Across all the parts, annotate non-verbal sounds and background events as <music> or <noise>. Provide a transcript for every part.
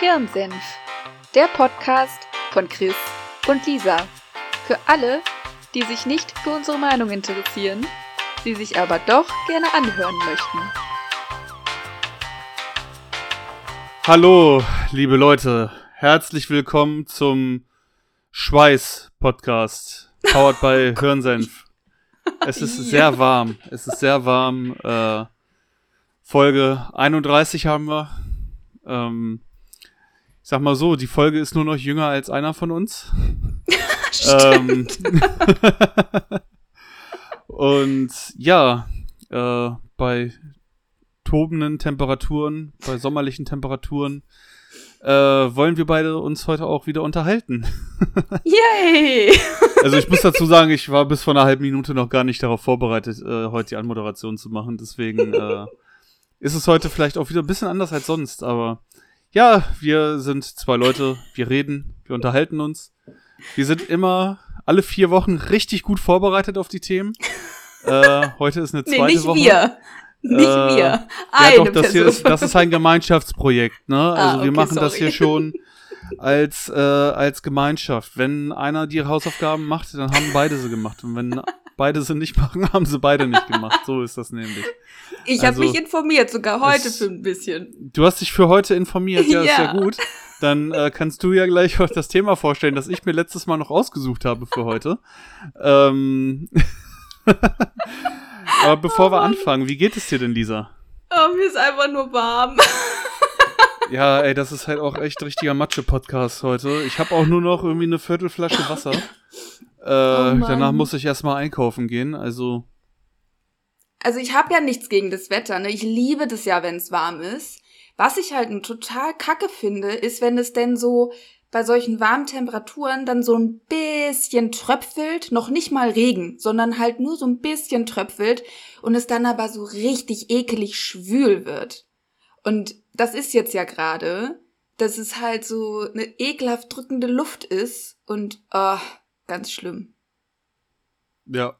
Hirnsenf, der Podcast von Chris und Lisa. Für alle, die sich nicht für unsere Meinung interessieren, sie sich aber doch gerne anhören möchten. Hallo, liebe Leute, herzlich willkommen zum Schweiß-Podcast, powered by <laughs> Hirnsenf. Es ist sehr warm, es ist sehr warm. Äh, Folge 31 haben wir. Ähm, sag mal so, die Folge ist nur noch jünger als einer von uns. <laughs> ähm, <laughs> und ja, äh, bei tobenden Temperaturen, bei sommerlichen Temperaturen, äh, wollen wir beide uns heute auch wieder unterhalten. <laughs> Yay! also ich muss dazu sagen, ich war bis vor einer halben Minute noch gar nicht darauf vorbereitet, äh, heute die Anmoderation zu machen. Deswegen äh, ist es heute vielleicht auch wieder ein bisschen anders als sonst. Aber ja, wir sind zwei Leute, wir reden, wir unterhalten uns. Wir sind immer alle vier Wochen richtig gut vorbereitet auf die Themen. Äh, heute ist eine zweite nee, nicht Woche. Wir. Nicht Äh, wir. Eine ja, doch, das hier Person. ist, das ist ein Gemeinschaftsprojekt, ne? Also Ah, wir okay, machen das sorry. hier schon als, äh, als Gemeinschaft. Wenn einer die Hausaufgaben macht, dann haben beide sie gemacht. Und wenn beide sie nicht <laughs> machen, haben sie beide nicht gemacht. So ist das nämlich. ich habe also, mich informiert, sogar heute es- für ein bisschen. Du hast dich für heute informiert, ja, ist ja Ja. gut. Dann äh, kannst du ja gleich auch das Thema vorstellen, das ich mir letztes Mal noch ausgesucht habe für heute. Ähm <laughs> Aber bevor wir anfangen, wie geht es dir denn, Lisa? Oh, mir ist einfach nur warm. <laughs> Ja, ey, das ist halt auch echt richtiger Matsche-Podcast heute. Ich habe auch nur noch irgendwie eine Viertelflasche Wasser. Äh, Mann. danach muss ich erstmal einkaufen gehen. Also, Also ich habe ja nichts gegen das Wetter, ne? Ich liebe das ja, wenn es warm ist. Was ich halt n- total kacke finde, ist, wenn es denn so bei solchen warmen Temperaturen dann so ein bisschen tröpfelt, noch nicht mal Regen, sondern halt nur so ein bisschen tröpfelt und es dann aber so richtig ekelig schwül wird. Und das ist jetzt ja gerade, dass es halt so eine ekelhaft drückende Luft ist und oh, ganz schlimm. ja,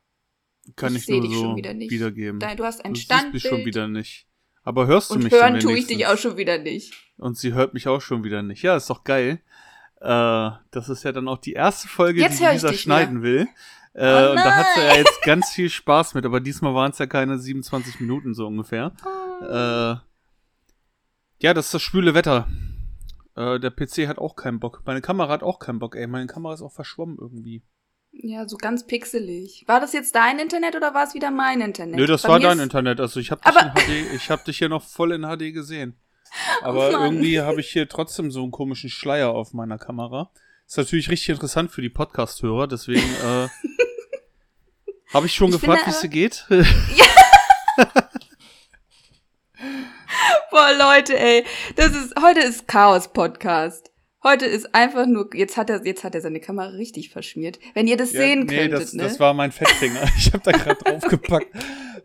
kann Ich ich, nur dich so schon wieder nicht. wiedergeben. Dein- Du hast ein du siehst Standbild. mich schon wieder nicht. Aber hörst du Und mich hören tue ich dich auch schon wieder nicht. Und sie hört mich auch schon wieder nicht. Ja, ist doch geil. Äh, das ist ja dann auch die erste Folge, Jetzt die Lisa schneiden will. Äh, Oh und da hat sie ja nein. jetzt ganz viel Spaß mit, aber diesmal waren es ja keine 27 Minuten so ungefähr. Äh, ja, das ist das schwüle Wetter. Äh, der PC hat auch keinen Bock. Meine Kamera hat auch keinen Bock, ey. Meine Kamera ist auch verschwommen irgendwie. Ja, so ganz pixelig. War das jetzt dein Internet oder war es wieder mein Internet? Nö, das Bei war dein ist- Internet. Also ich habe dich, Aber- in HD ich hab dich hier noch voll in HD gesehen. <laughs> Aber Oh irgendwie habe ich hier trotzdem so einen komischen Schleier auf meiner Kamera. Ist natürlich richtig interessant für die Podcast-Hörer, deswegen äh, <laughs> habe ich schon Ich gefragt, wie es dir geht. <laughs> Boah, Leute, ey. Das ist, heute ist Chaos-Podcast. Heute ist einfach nur, jetzt hat er, jetzt hat er seine Kamera richtig verschmiert. Wenn ihr das Ja, sehen nee, könntet, das, ne? das war mein Fettfinger. <laughs> Ich habe da gerade draufgepackt.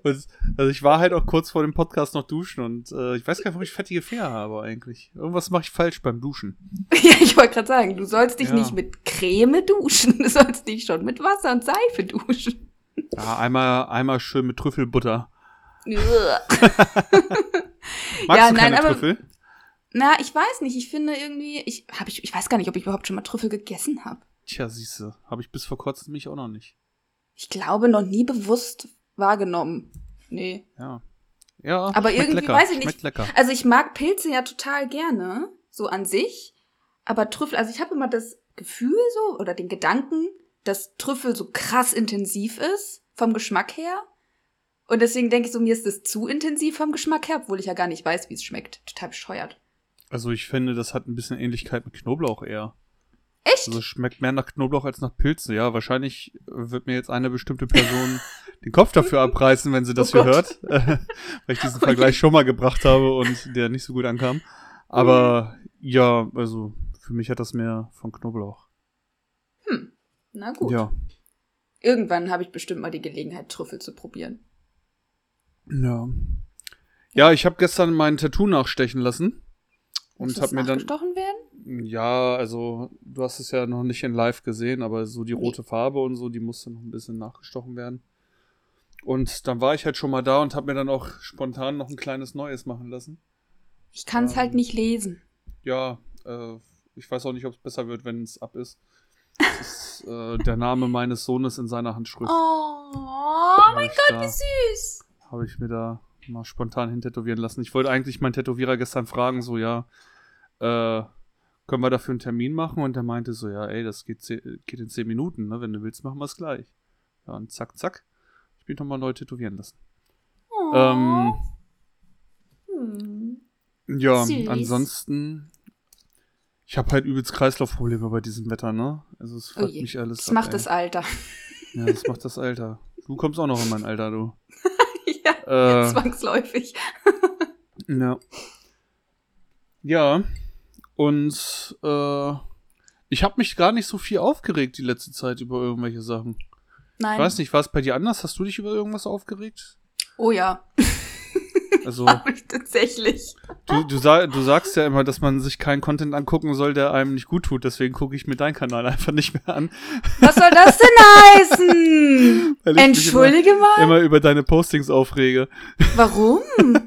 Und, also ich war halt auch kurz vor dem Podcast noch duschen und äh, ich weiß gar nicht, warum ich fettige Finger habe eigentlich. Irgendwas mache ich falsch beim Duschen. <laughs> ja, ich wollte gerade sagen, du sollst dich Ja. nicht mit Creme duschen, du sollst dich schon mit Wasser und Seife duschen. Ja, einmal, einmal schön mit Trüffelbutter. <laughs> Magst Ja, du nein, keine aber- Trüffel? Na, ich weiß nicht, ich finde irgendwie, ich hab ich, ich weiß gar nicht, ob ich überhaupt schon mal Trüffel gegessen habe. Tja, siehste, habe ich bis vor kurzem mich auch noch nicht. Ich glaube, noch nie bewusst wahrgenommen. Nee. Ja. Ja, Aber irgendwie lecker, weiß ich nicht. lecker. Also ich mag Pilze ja total gerne, so an sich. Aber Trüffel, also ich habe immer das Gefühl so oder den Gedanken, dass Trüffel so krass intensiv ist vom Geschmack her. Und deswegen denke ich so, mir ist das zu intensiv vom Geschmack her, obwohl ich ja gar nicht weiß, wie es schmeckt. Total bescheuert. Also ich finde, das hat ein bisschen Ähnlichkeit mit Knoblauch eher. Echt? Also es schmeckt mehr nach Knoblauch als nach Pilze. Ja, wahrscheinlich wird mir jetzt eine bestimmte Person <laughs> den Kopf dafür abreißen, wenn sie das Oh hier Gott. hört. <laughs> Weil ich diesen Oh je. Vergleich schon mal gebracht habe und der nicht so gut ankam. Aber ja, also für mich hat das mehr von Knoblauch. Hm. Na gut. Ja. Irgendwann habe ich bestimmt mal die Gelegenheit, Trüffel zu probieren. Ja. Ja, ich habe gestern mein Tattoo nachstechen lassen. Und habe mir dann. nachgestochen werden? Ja, also du hast es ja noch nicht in live gesehen, aber so die rote Farbe und so, die musste noch ein bisschen nachgestochen werden. Und dann war ich halt schon mal da und habe mir dann auch spontan noch ein kleines Neues machen lassen. Ich kann es Ähm. halt nicht lesen. Ja, Äh, ich weiß auch nicht, ob es besser wird, wenn es ab ist. Das ist äh, der Name meines Sohnes in seiner Handschrift. Oh, mein Gott, wie süß. Habe ich mir da mal spontan hintätowieren lassen. Ich wollte eigentlich meinen Tätowierer gestern fragen, so, ja, äh, können wir dafür einen Termin machen? Und der meinte so, ja, ey, das geht, geht in zehn Minuten, ne? Wenn du willst, machen wir es gleich. Ja, und zack, zack. Ich bin nochmal neu tätowieren lassen. Oh. Ähm, Hm. ja, Süß. ansonsten. Ich habe halt übelst Kreislaufprobleme bei diesem Wetter, ne? Also es Oh fuckt je. mich alles Das ab, macht ey. das Alter. Ja, das macht das Alter. Du kommst auch noch in mein Alter, du. <laughs> ja, <laughs> Äh, zwangsläufig. Ja. Ja. Und äh, ich habe mich gar nicht so viel aufgeregt die letzte Zeit über irgendwelche Sachen. Nein. Ich weiß nicht, war es bei dir anders? Hast du dich über irgendwas aufgeregt? Oh ja, Also, <laughs> hab ich tatsächlich. du, du, sa du sagst ja immer, dass man sich keinen Content angucken soll, der einem nicht gut tut. Deswegen gucke ich mir deinen Kanal einfach nicht mehr an. Was soll das denn heißen? <laughs> Entschuldige mal. Immer, immer über deine Postings aufrege. Warum? <laughs>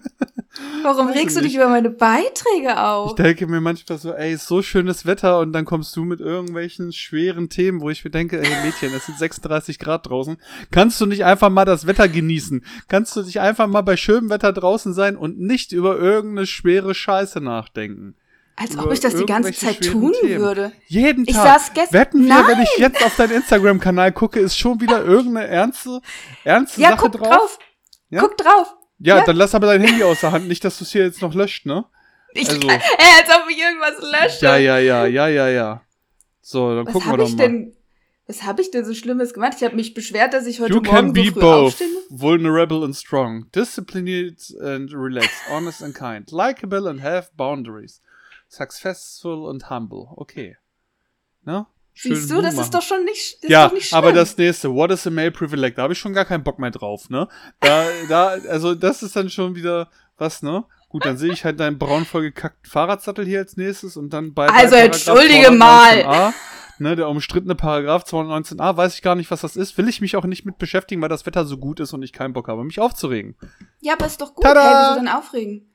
Warum Weiß regst du ich dich über meine Beiträge Ich auf? denke mir manchmal so, ey, ist so schönes Wetter und dann kommst du mit irgendwelchen schweren Themen, wo ich mir denke, ey Mädchen, es sind 36 Grad draußen. Kannst du nicht einfach mal das Wetter genießen? Kannst du nicht einfach mal bei schönem Wetter draußen sein und nicht über irgendeine schwere Scheiße nachdenken? Als ob ich das die ganze Zeit tun Themen. würde. Jeden Ich Tag. saß gest- Wetten wir, Nein! wenn ich jetzt auf deinen Instagram-Kanal gucke, ist schon wieder irgendeine ernste, ernste Ja, Sache guck drauf? drauf. Ja? Guck drauf. Ja, Ja. dann lass aber dein Handy aus der Hand, nicht, dass du es hier jetzt noch löscht, ne? Ich, Also- ey, als ob ich irgendwas lösche. Ja, ja, ja, ja, ja, ja. So, dann Was gucken wir doch ich mal. denn? Was habe ich denn so Schlimmes gemacht? Ich habe mich beschwert, dass ich heute You can Morgen be so früh both, aufstehen muss. vulnerable and strong, disciplined and relaxed, honest and kind, likable and have boundaries, successful and humble. Okay. Ne? Schön Siehst du, das machen. ist doch schon nicht, das ist ja, doch nicht aber das nächste, what is a male privilege? Da habe ich schon gar keinen Bock mehr drauf, ne? Da, da, also das ist dann schon wieder was, ne? Gut, dann sehe ich halt deinen braun vollgekackten Fahrradsattel hier als nächstes und dann bei Also, bei entschuldige mal. 219a, Ne, der umstrittene Paragraph 219a, weiß ich gar nicht, was das ist, will ich mich auch nicht mit beschäftigen, weil das Wetter so gut ist und ich keinen Bock habe, mich aufzuregen. Ja, aber ist doch gut. Tada! Hey, wieso denn aufregen?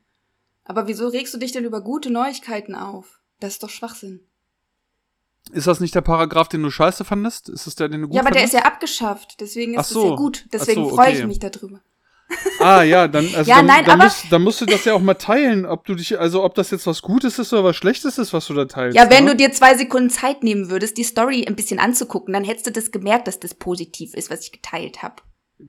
Aber wieso regst du dich denn über gute Neuigkeiten auf? Das ist doch Schwachsinn. Ist das nicht der Paragraph, den du scheiße fandest? Ist es der, den du gut ja, aber der fandest? ist ja abgeschafft. Deswegen ist so. ja gut. Deswegen so, freue okay. ich mich darüber. Ah, ja, dann, also <laughs> Ja, dann, nein, dann, musst, dann musst du das ja auch mal teilen, ob du dich, also ob das jetzt was Gutes ist oder was Schlechtes ist, was du da teilst. Ja, wenn ne? du dir zwei Sekunden Zeit nehmen würdest, die Story ein bisschen anzugucken, dann hättest du das gemerkt, dass das positiv ist, was ich geteilt habe.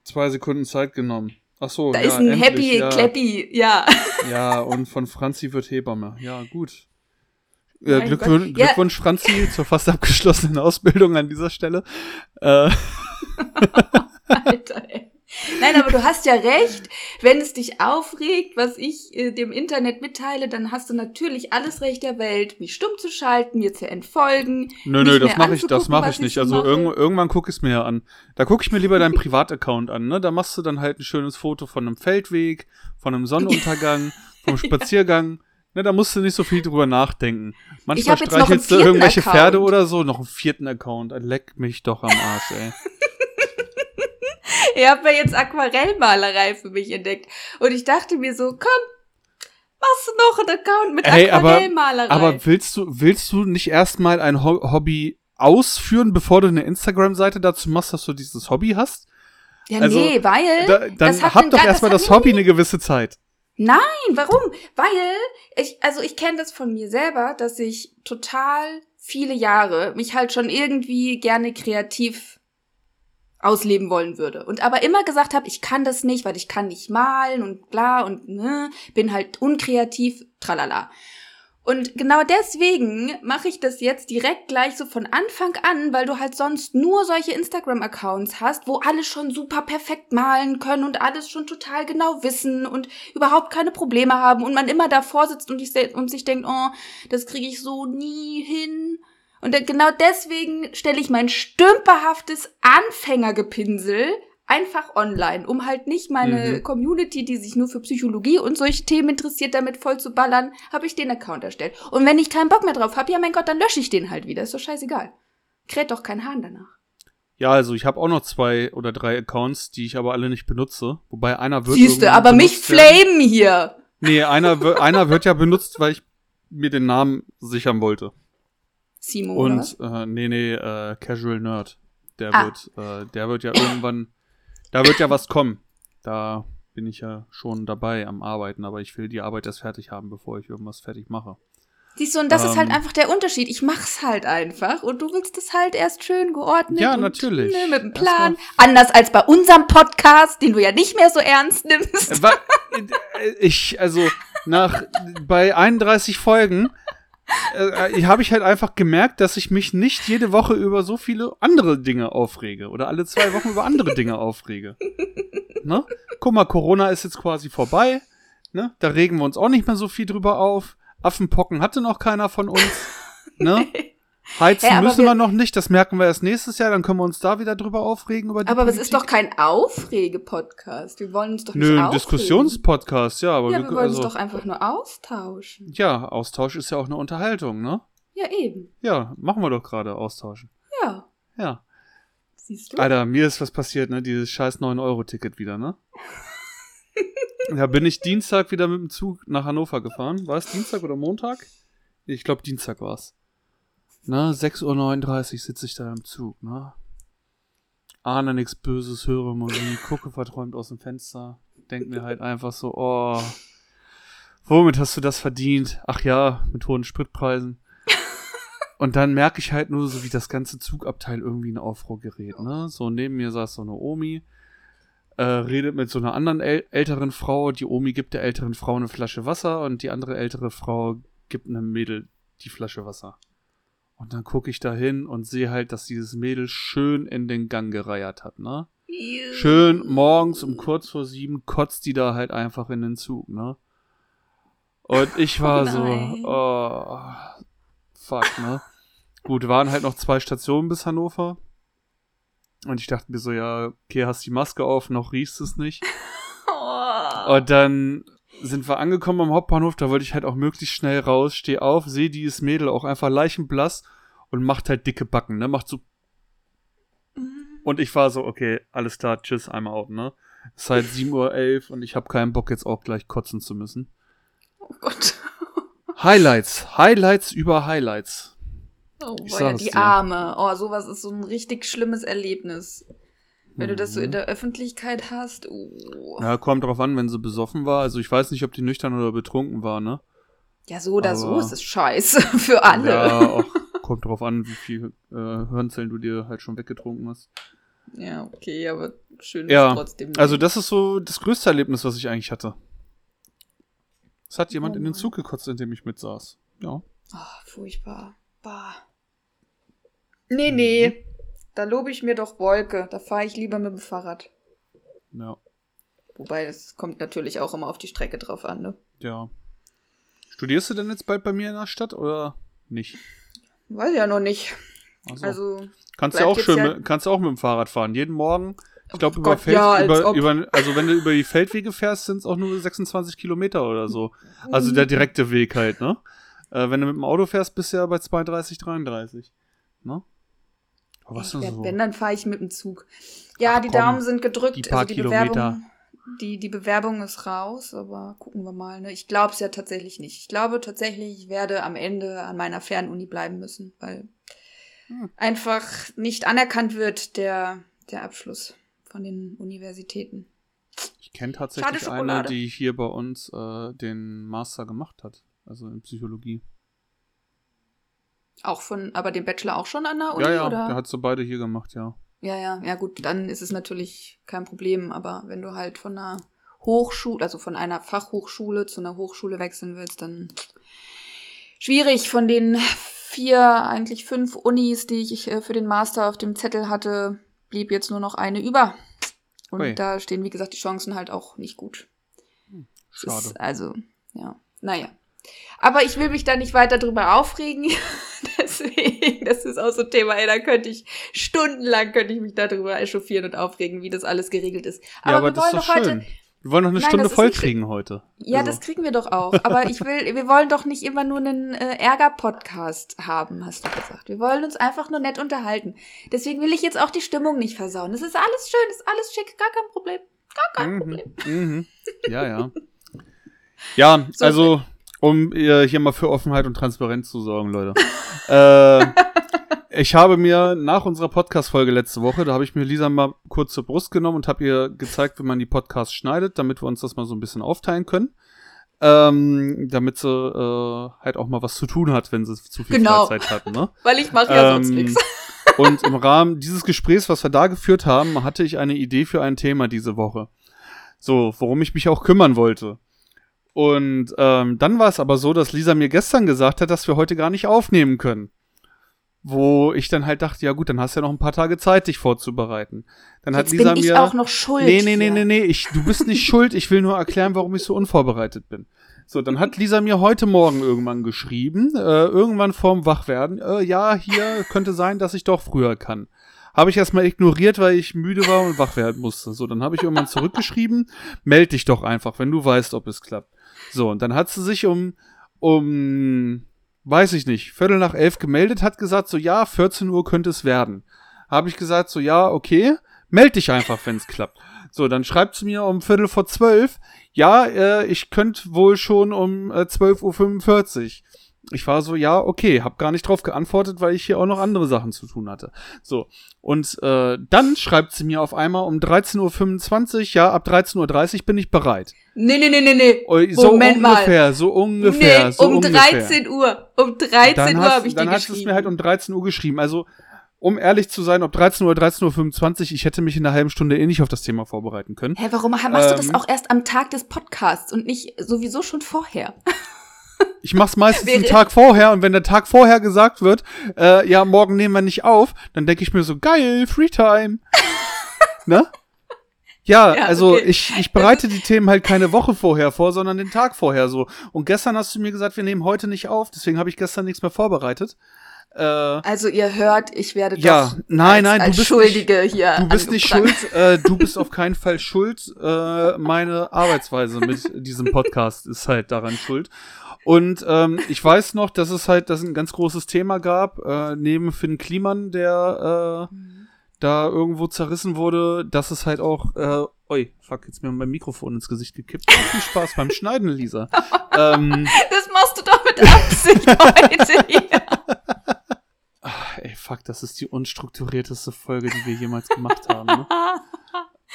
Zwei Sekunden Zeit genommen. Ach so, Da ja, ist ein endlich, Happy ja. Clappy, ja. Ja, und von Franzi wird Hebamme. Ja, gut. Äh, Mein Glückwunsch, Gott. Ja. Glückwunsch, Franzi, <laughs> zur fast abgeschlossenen Ausbildung an dieser Stelle. Äh, Alter, ey. Nein, aber du hast ja recht. Wenn es dich aufregt, was ich äh, dem Internet mitteile, dann hast du natürlich alles Recht der Welt, mich stumm zu schalten, mir zu entfolgen. nö, nö, das mache ich, das mache ich nicht. so Also mache. irgend, irgendwann gucke ich es mir ja an. Da gucke ich mir lieber deinen <laughs> Privataccount an, ne? Da machst du dann halt ein schönes Foto von einem Feldweg, von einem Sonnenuntergang, vom <laughs> Spaziergang. Ne, da musst du nicht so viel drüber nachdenken. Manchmal streichelst du irgendwelche Account. Pferde oder so, noch einen vierten Account. Leck mich doch am Arsch, ey. <laughs> Ihr habt ja jetzt Aquarellmalerei für mich entdeckt. Und ich dachte mir so, komm, machst du noch einen Account mit Ey, aber, Aquarellmalerei? aber willst du, willst du nicht erstmal ein Ho Hobby ausführen, bevor du eine Instagram-Seite dazu machst, dass du dieses Hobby hast? ja, also, nee, weil. Da, dann das hab doch erstmal das einen- Hobby eine gewisse Zeit. Nein, warum? Weil ich, also ich kenne das von mir selber, dass ich total viele Jahre mich halt schon irgendwie gerne kreativ ausleben wollen würde. Und aber immer gesagt habe, ich kann das nicht, weil ich kann nicht malen und bla und ne, bin halt unkreativ, tralala. Und genau deswegen mache ich das jetzt direkt gleich so von Anfang an, weil du halt sonst nur solche Instagram-Accounts hast, wo alle schon super perfekt malen können und alles schon total genau wissen und überhaupt keine Probleme haben und man immer davor sitzt und, ich, und sich denkt, oh, das kriege ich so nie hin. Und genau deswegen stelle ich mein stümperhaftes Anfängergepinsel einfach online, um halt nicht meine Mhm. Community, die sich nur für Psychologie und solche Themen interessiert, damit voll zu ballern, habe ich den Account erstellt. Und wenn ich keinen Bock mehr drauf habe, ja mein Gott, dann lösche ich den halt wieder. Ist doch scheißegal. Kräht doch kein Hahn danach. Ja, also ich habe auch noch zwei oder drei Accounts, die ich aber alle nicht benutze. Wobei einer wird. Siehste, aber mich flamen hier. Nee, einer, einer wird ja benutzt, weil ich mir den Namen sichern wollte. Simo, oder was? Und äh, nee, nee, äh, Casual Nerd. Der Ah. wird, äh, der wird ja irgendwann, da wird ja was kommen. Da bin ich ja schon dabei am Arbeiten, aber ich will die Arbeit erst fertig haben, bevor ich irgendwas fertig mache. Siehst du, und das ist halt Ähm. einfach der Unterschied. Ich mach's halt einfach und du willst es halt erst schön geordnet. Ja, und, natürlich. Ne, mit einem Plan. Anders als bei unserem Podcast, den du ja nicht mehr so ernst nimmst. <laughs> Ich, also, nach, bei 31 Folgen, äh, habe ich halt einfach gemerkt, dass ich mich nicht jede Woche über so viele andere Dinge aufrege oder alle zwei Wochen über andere Dinge aufrege. Ne? Guck mal, Corona ist jetzt quasi vorbei. Ne? Da regen wir uns auch nicht mehr so viel drüber auf. Affenpocken hatte noch keiner von uns. Ne? <laughs> Heizen aber müssen wir- wir noch nicht, das merken wir erst nächstes Jahr, dann können wir uns da wieder drüber aufregen. Über die Aber es ist doch kein Aufrege-Podcast. Wir wollen uns doch nicht Nö, ein. Diskussionspodcast, ja, aber Ja, wir, wir wollen also, uns doch einfach nur austauschen. Ja, Austausch ist ja auch eine Unterhaltung, ne? Ja, eben. Ja, machen wir doch gerade austauschen. Ja. Ja. Siehst du? Alter, mir ist was passiert, ne? Dieses scheiß 9-Euro-Ticket wieder, ne? <laughs> da bin ich Dienstag wieder mit dem Zug nach Hannover gefahren. War es Dienstag oder Montag? Ich glaube, Dienstag war's. Ne, 6.39 Uhr sitze ich da im Zug, ne? Ahne nichts Böses, höre Musik, gucke verträumt aus dem Fenster. Denk mir halt einfach so, oh, womit hast du das verdient? Ach ja, mit hohen Spritpreisen. <laughs> Und dann merke ich halt nur so, wie das ganze Zugabteil irgendwie in Aufruhr gerät, ne? So neben mir saß so eine Omi, äh, redet mit so einer anderen äl älteren Frau. Die Omi gibt der älteren Frau eine Flasche Wasser und die andere ältere Frau gibt einem Mädel die Flasche Wasser. Und dann gucke ich da hin und sehe halt, dass dieses Mädel schön in den Gang gereiert hat, ne? Schön morgens um kurz vor sieben kotzt die da halt einfach in den Zug, ne? Und ich war Oh nein. so, oh, fuck, ne? Gut, waren halt noch zwei Stationen bis Hannover. Und ich dachte mir so, ja, okay, hast die Maske auf, noch riechst es nicht. <laughs> Oh. Und dann sind wir angekommen am Hauptbahnhof, da wollte ich halt auch möglichst schnell raus, steh auf, sehe dieses Mädel auch einfach leichenblass und macht halt dicke Backen, ne? Macht so. Und ich war so, okay, alles klar, tschüss, einmal out, ne? Es ist halt 7.11 Uhr und ich habe keinen Bock jetzt auch gleich kotzen zu müssen. oh Gott. <laughs> Highlights, Highlights über Highlights. Oh, es die. Arme. Oh, sowas ist so ein richtig schlimmes Erlebnis. Wenn du das so Mhm. in der Öffentlichkeit hast. Oh. Ja, kommt drauf an, wenn sie besoffen war. Also ich weiß nicht, ob die nüchtern oder betrunken war, ne? Ja, so oder so Aber- ist es scheiße <laughs> für alle. Ja, auch kommt drauf an, wie viel äh, Hirnzellen du dir halt schon weggetrunken hast. Ja, okay, aber schön Ja, ist trotzdem. nicht. Also das ist so das größte Erlebnis, was ich eigentlich hatte. Es hat jemand Oh in den. Zug gekotzt, in dem ich mitsaß. Ja. Oh, furchtbar. Bah. Nee, nee. Da lobe ich mir doch Wolke. Da fahre ich lieber mit dem Fahrrad. Ja. Wobei, das kommt natürlich auch immer auf die Strecke drauf an, ne? Ja. Studierst du denn jetzt bald bei mir in der Stadt oder nicht? Weiß ich ja noch nicht. Also, Also, kannst du auch schön ja- mit, kannst du auch mit dem Fahrrad fahren. Jeden Morgen. Ich glaube, Oh über, Gott, Feld, ja, über, über, also wenn du über die Feldwege fährst, sind es auch nur 26 Kilometer oder so. Also Mhm. der direkte Weg halt, ne? Äh, wenn du mit dem Auto fährst, bist du ja bei 32, 33. Ne? Was ich werd, so? wenn, dann fahre ich mit dem Zug. Ja, Ach, die komm, Daumen sind gedrückt. die paar also die Kilometer. Bewerbung, die, die Bewerbung ist raus, aber gucken wir mal. Ne? Ich glaube es ja tatsächlich nicht. Ich glaube tatsächlich, ich werde am Ende an meiner Fernuni bleiben müssen, weil Hm. einfach nicht anerkannt wird der, der Abschluss von den Universitäten. Ich kenne tatsächlich eine, die hier bei uns äh, den Master gemacht hat. Also in Psychologie. Auch von, aber den Bachelor auch schon an der Uni, ja, ja, oder? der hat so beide hier gemacht, ja. Ja, ja, ja gut, dann ist es natürlich kein Problem, aber wenn du halt von einer Hochschule, also von einer Fachhochschule zu einer Hochschule wechseln willst, dann schwierig. Von den vier, eigentlich fünf Unis, die ich äh, für den Master auf dem Zettel hatte, blieb jetzt nur noch eine über. Und Ui. da stehen, wie gesagt, die Chancen halt auch nicht gut. Es Schade. Ist, also, ja, naja. Aber ich will mich da nicht weiter drüber aufregen. <laughs> Deswegen, das ist auch so ein Thema, ey, da könnte ich stundenlang könnte ich mich darüber echauffieren und aufregen, wie das alles geregelt ist. ja, aber wir das ist wollen doch doch heute. schön. Wir wollen noch eine Nein, Stunde voll schön. kriegen heute. Ja, Also, das kriegen wir doch auch. Aber ich will, wir wollen doch nicht immer nur einen äh, Ärger-Podcast haben, hast du gesagt. Wir wollen uns einfach nur nett unterhalten. Deswegen will ich jetzt auch die Stimmung nicht versauen. Es ist alles schön, es ist alles schick, gar kein Problem. Gar kein mhm, Problem. mhm. Ja, ja. <laughs> Ja, So, also, um äh, hier mal für Offenheit und Transparenz zu sorgen, Leute. <laughs> äh, ich habe mir nach unserer Podcast-Folge letzte Woche, da habe ich mir Lisa mal kurz zur Brust genommen und habe ihr gezeigt, wie man die Podcasts schneidet, damit wir uns das mal so ein bisschen aufteilen können. Ähm, damit sie äh, halt auch mal was zu tun hat, wenn sie zu viel Genau. Freizeit hatten, ne? <laughs> Weil ich mache ja sonst Ähm, nichts. <laughs> Und im Rahmen dieses Gesprächs, was wir da geführt haben, hatte ich eine Idee für ein Thema diese Woche. So, worum ich mich auch kümmern wollte. Und ähm, dann war es aber so, dass Lisa mir gestern gesagt hat, dass wir heute gar nicht aufnehmen können. Wo ich dann halt dachte, ja gut, dann hast du ja noch ein paar Tage Zeit, dich vorzubereiten. Dann hat Jetzt Lisa bin ich mir. auch noch schuld. Nee, nee, nee, nee, nee, ich, du bist nicht schuld. Ich will nur erklären, warum ich so unvorbereitet bin. So, dann hat Lisa mir heute Morgen irgendwann geschrieben, äh, irgendwann vorm Wachwerden, äh, ja, hier könnte sein, dass ich doch früher kann. Habe ich erstmal ignoriert, weil ich müde war und wach werden musste. So, dann habe ich irgendwann zurückgeschrieben, meld dich doch einfach, wenn du weißt, ob es klappt. So, und dann hat sie sich um, um, weiß ich nicht, Viertel nach elf gemeldet, hat gesagt, so, ja, 14 Uhr könnte es werden. Habe ich gesagt, so, ja, okay, meld dich einfach, wenn es klappt. So, dann schreibt sie mir um Viertel vor zwölf, ja, äh, ich könnte wohl schon um äh, 12.45 Uhr. Ich war so, ja, okay, hab gar nicht drauf geantwortet, weil ich hier auch noch andere Sachen zu tun hatte. So, und äh, dann schreibt sie mir auf einmal um 13.25 Uhr, ja, ab 13.30 Uhr bin ich bereit. Nee, nee, nee, nee, nee. So Moment mal. ungefähr, so ungefähr, nee, so um ungefähr. 13 Uhr. Um 13 dann Uhr hast- habe ich Dann dir hat es geschrieben. mir halt um 13 Uhr geschrieben. Also, um ehrlich zu sein, ob 13 Uhr oder 13.25 Uhr, ich hätte mich in einer halben Stunde eh nicht auf das Thema vorbereiten können. Hä, warum machst du das Ähm, auch erst am Tag des Podcasts und nicht sowieso schon vorher? <laughs> Ich mach's meistens einen Tag vorher und wenn der Tag vorher gesagt wird, äh, ja, morgen nehmen wir nicht auf, dann denke ich mir so, geil, Freetime. <laughs> ne? Ja, Ja, also okay. ich, ich bereite die Themen halt keine Woche vorher vor, sondern den Tag vorher so. Und gestern hast du mir gesagt, wir nehmen heute nicht auf, deswegen habe ich gestern nichts mehr vorbereitet. Äh, Also ihr hört, ich werde Ja, doch nein, als, nein, du bist Schuldige hier Du bist nicht schuld, äh, du bist auf keinen Fall schuld. Äh, meine Arbeitsweise mit diesem Podcast ist halt daran schuld. Und ähm, ich weiß noch, dass es halt, dass ein ganz großes Thema gab, äh, neben Finn Kliman, der äh, da irgendwo zerrissen wurde, dass es halt auch, äh, oi, fuck, jetzt mir mein Mikrofon ins Gesicht gekippt. Viel Spaß beim Schneiden, Lisa. <laughs> ähm, Das machst du doch mit Absicht heute hier. ey, fuck, das ist die unstrukturierteste Folge, die wir jemals gemacht haben. Ne? Ah. <laughs>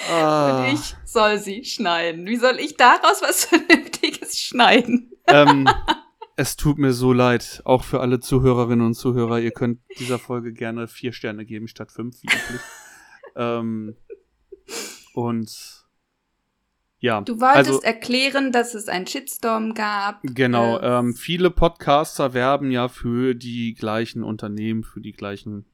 Und ich soll sie schneiden. Wie soll ich daraus was Vernünftiges schneiden? Ähm, es tut mir so leid, auch für alle Zuhörerinnen und Zuhörer. Ihr könnt dieser Folge gerne vier Sterne geben statt fünf, wie üblich. ähm, und ja, Du wolltest also erklären, dass es einen Shitstorm gab. genau. Äh, Ähm, viele Podcaster werben ja für die gleichen Unternehmen, für die gleichen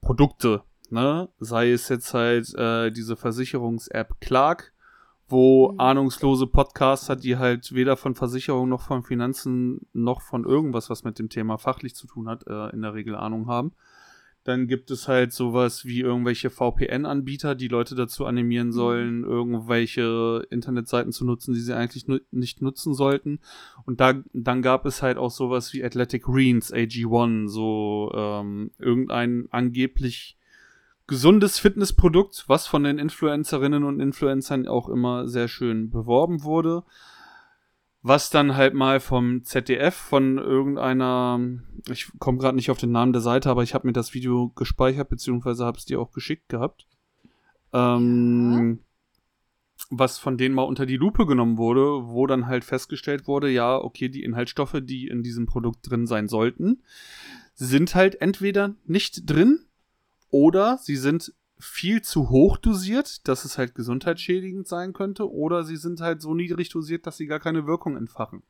Produkte. Ne? Sei es jetzt halt äh, diese Versicherungs-App Clark, wo Mhm. ahnungslose Podcaster, die halt weder von Versicherung noch von Finanzen noch von irgendwas, was mit dem Thema fachlich zu tun hat, äh, in der Regel Ahnung haben. Dann gibt es halt sowas wie irgendwelche VPN-Anbieter, die Leute dazu animieren sollen, irgendwelche Internetseiten zu nutzen, die sie eigentlich nu nicht nutzen sollten. Und da, dann gab es halt auch sowas wie Athletic Greens, AG1, so ähm, irgendein angeblich gesundes Fitnessprodukt, was von den Influencerinnen und Influencern auch immer sehr schön beworben wurde. Was dann halt mal vom ZDF, von irgendeiner, ich komme gerade nicht auf den Namen der Seite, aber ich habe mir das Video gespeichert, beziehungsweise habe es dir auch geschickt gehabt. Ähm, Was von denen mal unter die Lupe genommen wurde, wo dann halt festgestellt wurde, ja, okay, die Inhaltsstoffe, die in diesem Produkt drin sein sollten, sind halt entweder nicht drin oder sie sind viel zu hoch dosiert, dass es halt gesundheitsschädigend sein könnte, oder sie sind halt so niedrig dosiert, dass sie gar keine Wirkung entfachen.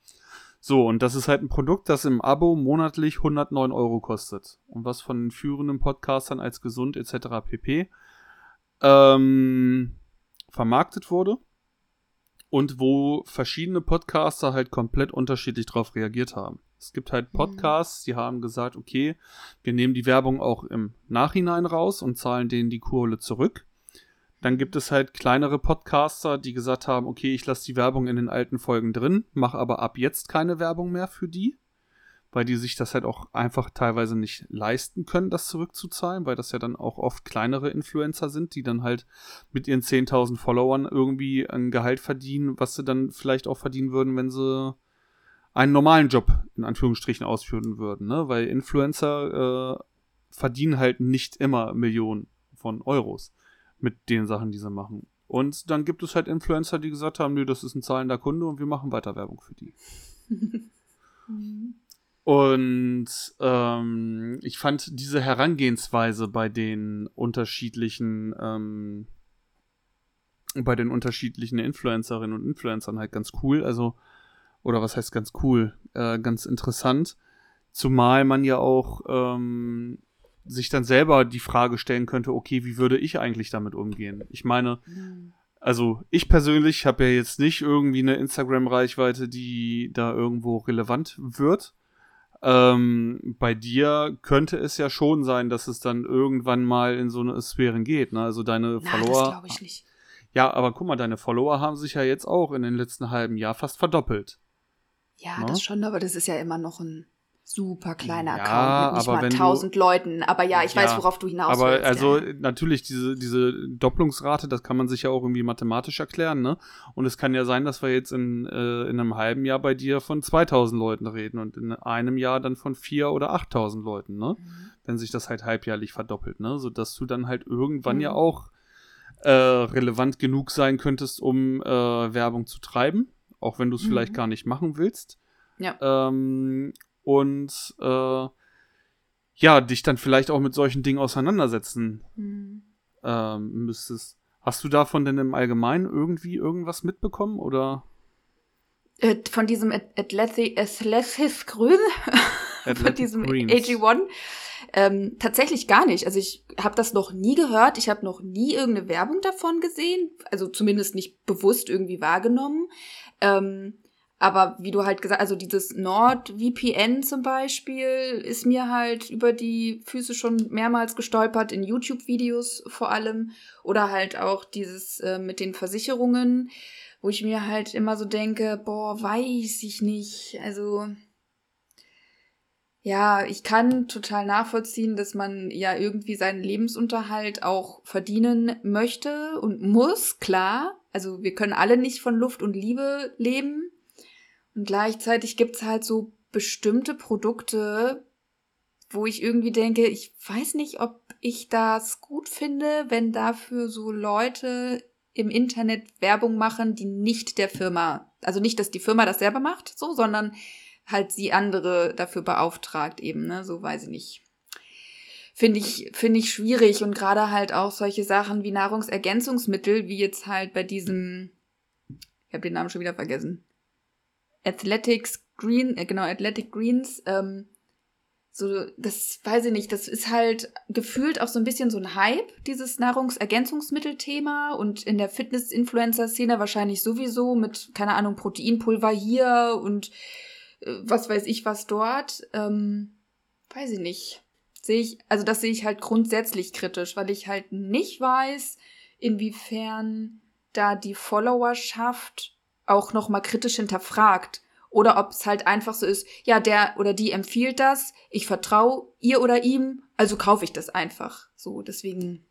So, und das ist halt ein Produkt, das im Abo monatlich 109 Euro kostet. Und was von den führenden Podcastern als gesund etc. pp. Ähm, vermarktet wurde. Und wo verschiedene Podcaster halt komplett unterschiedlich darauf reagiert haben. Es gibt halt Podcasts, die haben gesagt, okay, wir nehmen die Werbung auch im Nachhinein raus und zahlen denen die Kohle zurück. Dann gibt es halt kleinere Podcaster, die gesagt haben, okay, ich lasse die Werbung in den alten Folgen drin, mache aber ab jetzt keine Werbung mehr für die, weil die sich das halt auch einfach teilweise nicht leisten können, das zurückzuzahlen, weil das ja dann auch oft kleinere Influencer sind, die dann halt mit ihren 10.000 Followern irgendwie ein Gehalt verdienen, was sie dann vielleicht auch verdienen würden, wenn sie einen normalen Job in Anführungsstrichen ausführen würden, ne? Weil Influencer äh, verdienen halt nicht immer Millionen von Euros mit den Sachen, die sie machen. Und dann gibt es halt Influencer, die gesagt haben, nö, das ist ein zahlender Kunde und wir machen weiter Werbung für die. <laughs> und ähm, ich fand diese Herangehensweise bei den unterschiedlichen ähm, bei den unterschiedlichen Influencerinnen und Influencern halt ganz cool. Also, oder was heißt ganz cool? Äh, ganz interessant. Zumal man ja auch ähm, sich dann selber die Frage stellen könnte, okay, wie würde ich eigentlich damit umgehen? Ich meine, also ich persönlich habe ja jetzt nicht irgendwie eine Instagram-Reichweite, die da irgendwo relevant wird. Ähm, bei dir könnte es ja schon sein, dass es dann irgendwann mal in so eine Sphären geht, ne? Also deine Na, Follower. das glaube ich nicht. Ja, aber guck mal, deine Follower haben sich ja jetzt auch in den letzten halben Jahr fast verdoppelt. Ja, Ne? das schon, aber das ist ja immer noch ein super kleiner Ja, Account mit nicht aber mal du- 1000 Leuten. Aber ja, ich weiß, Ja, worauf du hinaus Aber willst. also ja. natürlich diese diese Doppelungsrate, das kann man sich ja auch irgendwie mathematisch erklären, ne? Und es kann ja sein, dass wir jetzt in, äh, in einem halben Jahr bei dir von 2000 Leuten reden und in einem Jahr dann von 4 oder 8000 Leuten, ne? Mhm. Wenn sich das halt halbjährlich verdoppelt, ne? So dass du dann halt irgendwann Mhm. ja auch äh, relevant genug sein könntest, um äh, Werbung zu treiben, auch wenn du es Mhm. vielleicht gar nicht machen willst. Ja. Ähm, und äh, ja, dich dann vielleicht auch mit solchen Dingen auseinandersetzen Mhm. ähm, müsstest. Hast du davon denn im Allgemeinen irgendwie irgendwas mitbekommen oder Äh, von diesem Ath- Athletic, Athletic Grün, <laughs> von diesem Greens? AG1. Ähm, tatsächlich gar nicht. Also ich habe das noch nie gehört. Ich habe noch nie irgendeine Werbung davon gesehen. Also zumindest nicht bewusst irgendwie wahrgenommen. Ähm, aber wie du halt gesagt, also dieses NordVPN zum Beispiel ist mir halt über die Füße schon mehrmals gestolpert, in YouTube-Videos vor allem. Oder halt auch dieses äh, mit den Versicherungen, wo ich mir halt immer so denke, boah, weiß ich nicht. Also ja, ich kann total nachvollziehen, dass man ja irgendwie seinen Lebensunterhalt auch verdienen möchte und muss, klar. Also wir können alle nicht von Luft und Liebe leben. Und gleichzeitig gibt's halt so bestimmte Produkte, wo ich irgendwie denke, ich weiß nicht, ob ich das gut finde, wenn dafür so Leute im Internet Werbung machen, die nicht der Firma, also nicht, dass die Firma das selber macht, so, sondern halt sie andere dafür beauftragt eben, ne, so weiß ich nicht. Finde ich, finde ich schwierig und gerade halt auch solche Sachen wie Nahrungsergänzungsmittel, wie jetzt halt bei diesem, ich habe den Namen schon wieder vergessen, Athletics Green, äh, genau, Athletic Greens, ähm, so, das weiß ich nicht, das ist halt gefühlt auch so ein bisschen so ein Hype, dieses Nahrungsergänzungsmittelthema und in der Fitness-Influencer-Szene wahrscheinlich sowieso mit, keine Ahnung, Proteinpulver hier und was weiß ich was dort. Ähm, weiß ich nicht. Sehe ich, also das sehe ich halt grundsätzlich kritisch, weil ich halt nicht weiß, inwiefern da die Followerschaft auch nochmal kritisch hinterfragt. Oder ob es halt einfach so ist, ja, der oder die empfiehlt das, ich vertraue ihr oder ihm, also kaufe ich das einfach. So, deswegen.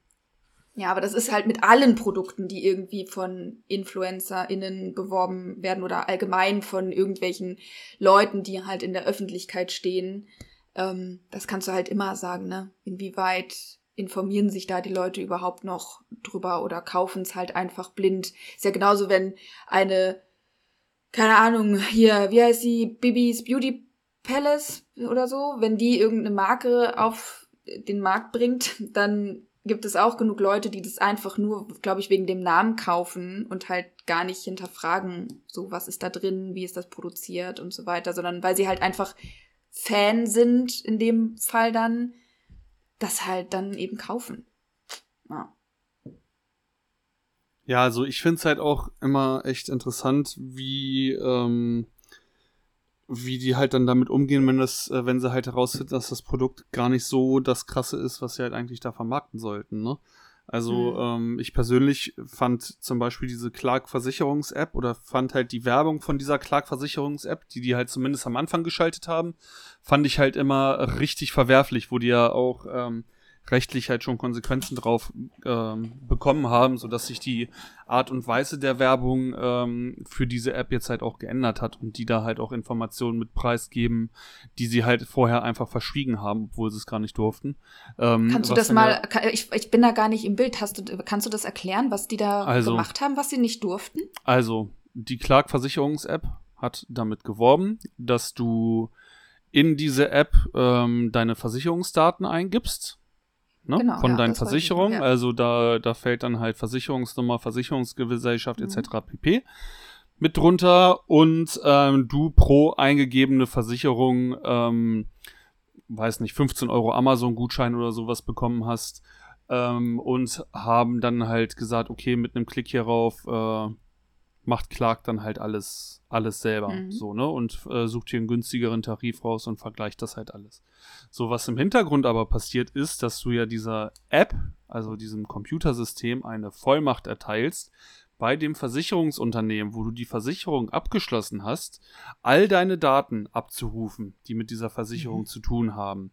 Ja, aber das ist halt mit allen Produkten, die irgendwie von InfluencerInnen beworben werden oder allgemein von irgendwelchen Leuten, die halt in der Öffentlichkeit stehen. Ähm, das kannst du halt immer sagen, ne? Inwieweit informieren sich da die Leute überhaupt noch drüber oder kaufen es halt einfach blind. Ist ja genauso, wenn eine keine Ahnung, hier, wie heißt sie, Bibis Beauty Palace oder so, wenn die irgendeine Marke auf den Markt bringt, dann gibt es auch genug Leute, die das einfach nur, glaube ich, wegen dem Namen kaufen und halt gar nicht hinterfragen, so was ist da drin, wie ist das produziert und so weiter, sondern weil sie halt einfach Fan sind in dem Fall dann, das halt dann eben kaufen. Ja. Ja, also ich finde es halt auch immer echt interessant, wie, ähm, wie die halt dann damit umgehen, wenn das, äh, wenn sie halt herausfinden, dass das Produkt gar nicht so das Krasse ist, was sie halt eigentlich da vermarkten sollten, ne? Also Mhm. ähm, ich persönlich fand zum Beispiel diese Clark-Versicherungs-App oder fand halt die Werbung von dieser Clark-Versicherungs-App, die die halt zumindest am Anfang geschaltet haben, fand ich halt immer richtig verwerflich, wo die ja auch ähm, rechtlich halt schon Konsequenzen drauf ähm, bekommen haben, sodass sich die Art und Weise der Werbung ähm, für diese App jetzt halt auch geändert hat und die da halt auch Informationen mit preisgeben, die sie halt vorher einfach verschwiegen haben, obwohl sie es gar nicht durften. Ähm, kannst du das mal, kann, ich, ich bin da gar nicht im Bild, hast du, kannst du das erklären, was die da also, gemacht haben, was sie nicht durften? Also, die Clark Versicherungs-App hat damit geworben, dass du in diese App ähm, deine Versicherungsdaten eingibst ne? genau, von ja, deinen Versicherungen. Ja. Also da, da fällt dann halt Versicherungsnummer, Versicherungsgesellschaft mhm. etc. pp. mit drunter und ähm, du pro eingegebene Versicherung, ähm, weiß nicht, 15 Euro Amazon-Gutschein oder sowas bekommen hast ähm, und haben dann halt gesagt, okay, mit einem Klick hierauf äh, macht Clark dann halt alles, alles selber. Mhm. So, ne? Und äh, sucht hier einen günstigeren Tarif raus und vergleicht das halt alles. So, was im Hintergrund aber passiert ist, dass du ja dieser App, also diesem Computersystem, eine Vollmacht erteilst, bei dem Versicherungsunternehmen, wo du die Versicherung abgeschlossen hast, all deine Daten abzurufen, die mit dieser Versicherung mhm. zu tun haben.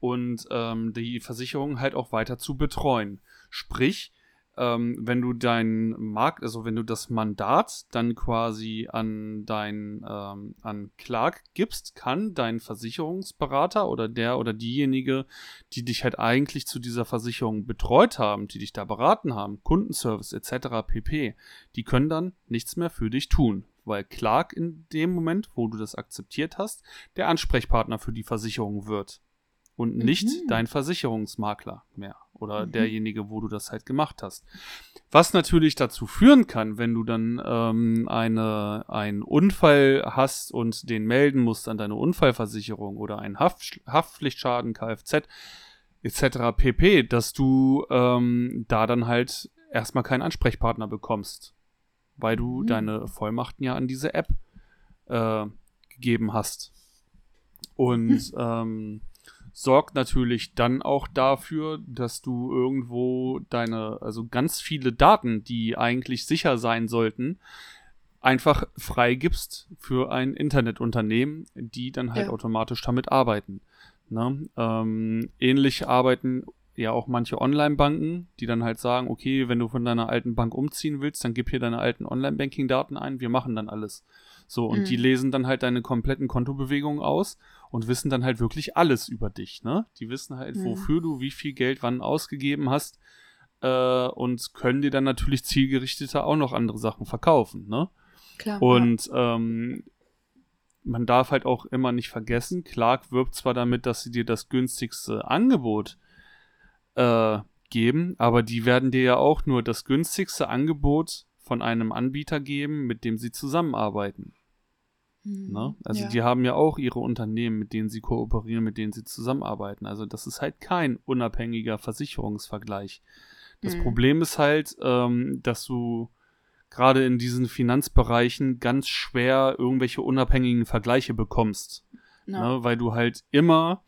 Und ähm, die Versicherung halt auch weiter zu betreuen. Sprich, ähm, wenn du dein Markt, also wenn du das Mandat dann quasi an dein, ähm, an Clark gibst, kann dein Versicherungsberater oder der oder diejenige, die dich halt eigentlich zu dieser Versicherung betreut haben, die dich da beraten haben, Kundenservice etc. pp, die können dann nichts mehr für dich tun, weil Clark in dem Moment, wo du das akzeptiert hast, der Ansprechpartner für die Versicherung wird und nicht mhm. dein Versicherungsmakler mehr oder mhm. derjenige, wo du das halt gemacht hast. Was natürlich dazu führen kann, wenn du dann ähm, eine, einen Unfall hast und den melden musst an deine Unfallversicherung oder einen Haft, Haftpflichtschaden, Kfz etc. pp, dass du ähm, da dann halt erstmal keinen Ansprechpartner bekommst, weil du mhm. deine Vollmachten ja an diese App äh, gegeben hast. Und ähm, sorgt natürlich dann auch dafür, dass du irgendwo deine, also ganz viele Daten, die eigentlich sicher sein sollten, einfach freigibst für ein Internetunternehmen, die dann halt ja. automatisch damit arbeiten. Ne? Ähm, ähnlich arbeiten ja auch manche Online-Banken, die dann halt sagen, okay, wenn du von deiner alten Bank umziehen willst, dann gib hier deine alten Online-Banking-Daten ein, wir machen dann alles. So, und mhm. die lesen dann halt deine kompletten Kontobewegungen aus und wissen dann halt wirklich alles über dich, ne? Die wissen halt, mhm. wofür du wie viel Geld wann ausgegeben hast äh, und können dir dann natürlich zielgerichteter auch noch andere Sachen verkaufen, ne? Klar. Und ja. ähm, man darf halt auch immer nicht vergessen, Clark wirbt zwar damit, dass sie dir das günstigste Angebot äh, geben, aber die werden dir ja auch nur das günstigste Angebot von einem Anbieter geben, mit dem sie zusammenarbeiten. Mhm. Ne? Also ja. die haben ja auch ihre Unternehmen, mit denen sie kooperieren, mit denen sie zusammenarbeiten. Also das ist halt kein unabhängiger Versicherungsvergleich. Das mhm. Problem ist halt, ähm, dass du gerade in diesen Finanzbereichen ganz schwer irgendwelche unabhängigen Vergleiche bekommst. No. Ne? Weil du halt immer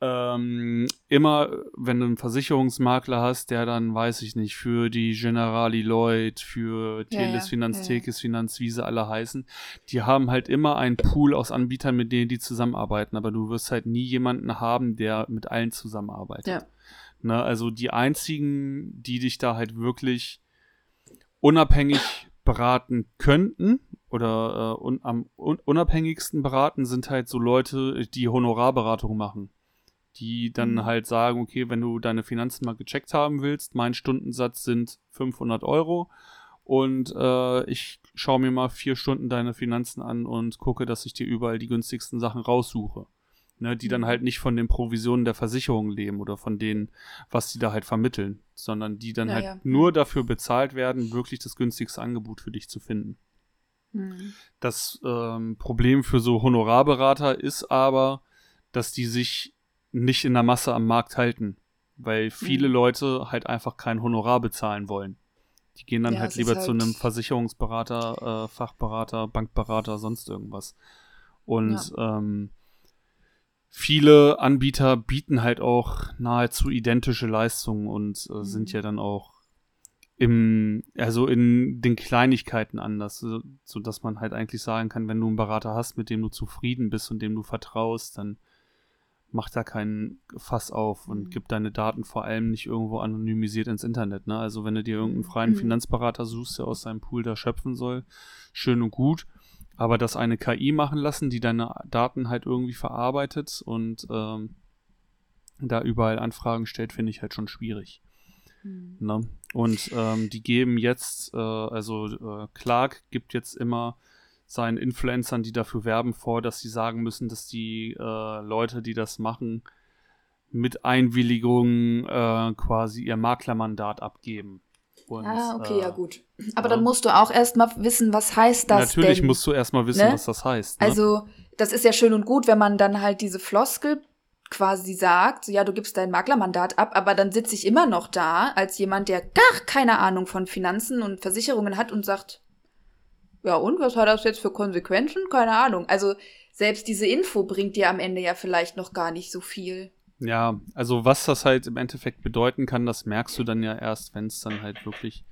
ähm, immer, wenn du einen Versicherungsmakler hast, der dann, weiß ich nicht, für die Generali Lloyd, für Teles ja, Finanz, ja. Tekes Finanz, wie sie alle heißen, die haben halt immer einen Pool aus Anbietern, mit denen die zusammenarbeiten, aber du wirst halt nie jemanden haben, der mit allen zusammenarbeitet. Ja. Ne, also die einzigen, die dich da halt wirklich unabhängig beraten könnten oder äh, un am un unabhängigsten beraten, sind halt so Leute, die Honorarberatung machen die dann mhm. halt sagen, okay, wenn du deine Finanzen mal gecheckt haben willst, mein Stundensatz sind 500 Euro und äh, ich schaue mir mal vier Stunden deine Finanzen an und gucke, dass ich dir überall die günstigsten Sachen raussuche. Ne, die dann mhm. halt nicht von den Provisionen der Versicherung leben oder von denen, was die da halt vermitteln, sondern die dann ja, halt ja. nur dafür bezahlt werden, wirklich das günstigste Angebot für dich zu finden. Mhm. Das ähm, Problem für so Honorarberater ist aber, dass die sich nicht in der Masse am Markt halten, weil viele mhm. Leute halt einfach kein Honorar bezahlen wollen. Die gehen dann ja, halt lieber halt zu einem Versicherungsberater, äh, Fachberater, Bankberater, sonst irgendwas. Und ja. ähm, viele Anbieter bieten halt auch nahezu identische Leistungen und äh, mhm. sind ja dann auch im, also in den Kleinigkeiten anders, so, so dass man halt eigentlich sagen kann, wenn du einen Berater hast, mit dem du zufrieden bist und dem du vertraust, dann mach da keinen Fass auf und mhm. gib deine Daten vor allem nicht irgendwo anonymisiert ins Internet. Ne? Also wenn du dir irgendeinen freien mhm. Finanzberater suchst, der aus seinem Pool da schöpfen soll, schön und gut. Aber das eine KI machen lassen, die deine Daten halt irgendwie verarbeitet und ähm, da überall Anfragen stellt, finde ich halt schon schwierig. Mhm. Ne? Und ähm, die geben jetzt, äh, also äh, Clark gibt jetzt immer seinen Influencern, die dafür werben, vor, dass sie sagen müssen, dass die äh, Leute, die das machen, mit Einwilligung äh, quasi ihr Maklermandat abgeben. Und, ah, okay, äh, ja gut. Aber ja. dann musst du auch erstmal wissen, was heißt das Natürlich denn? musst du erstmal wissen, ne? was das heißt. Ne? Also, das ist ja schön und gut, wenn man dann halt diese Floskel quasi sagt, so, ja, du gibst dein Maklermandat ab, aber dann sitze ich immer noch da als jemand, der gar keine Ahnung von Finanzen und Versicherungen hat und sagt, ja und, was hat das jetzt für Konsequenzen? Keine Ahnung. Also selbst diese Info bringt dir am Ende ja vielleicht noch gar nicht so viel. Ja, also was das halt im Endeffekt bedeuten kann, das merkst du dann ja erst, wenn es dann halt wirklich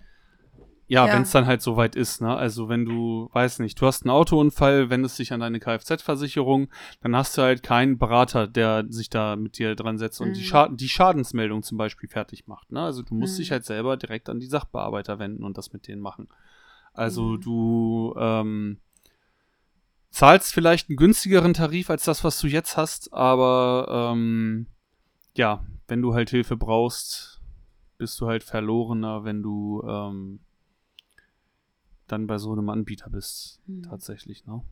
ja, ja. wenn es dann halt soweit ist, ne? Also wenn du, weiß nicht, du hast einen Autounfall, wendest dich an deine Kfz-Versicherung, dann hast du halt keinen Berater, der sich da mit dir dran setzt und die, mhm. Scha die Schadensmeldung zum Beispiel fertig macht, ne? Also du musst mhm. dich halt selber direkt an die Sachbearbeiter wenden und das mit denen machen. Also mhm. du ähm, zahlst vielleicht einen günstigeren Tarif als das, was du jetzt hast, aber ähm, ja, wenn du halt Hilfe brauchst, bist du halt verlorener, wenn du ähm, dann bei so einem Anbieter bist, mhm. tatsächlich, ne?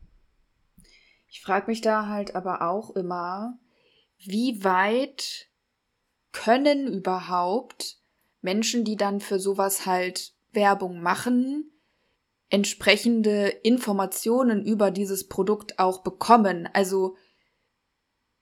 Ich frage mich da halt aber auch immer, wie weit können überhaupt Menschen, die dann für sowas halt Werbung machen, entsprechende Informationen über dieses Produkt auch bekommen. Also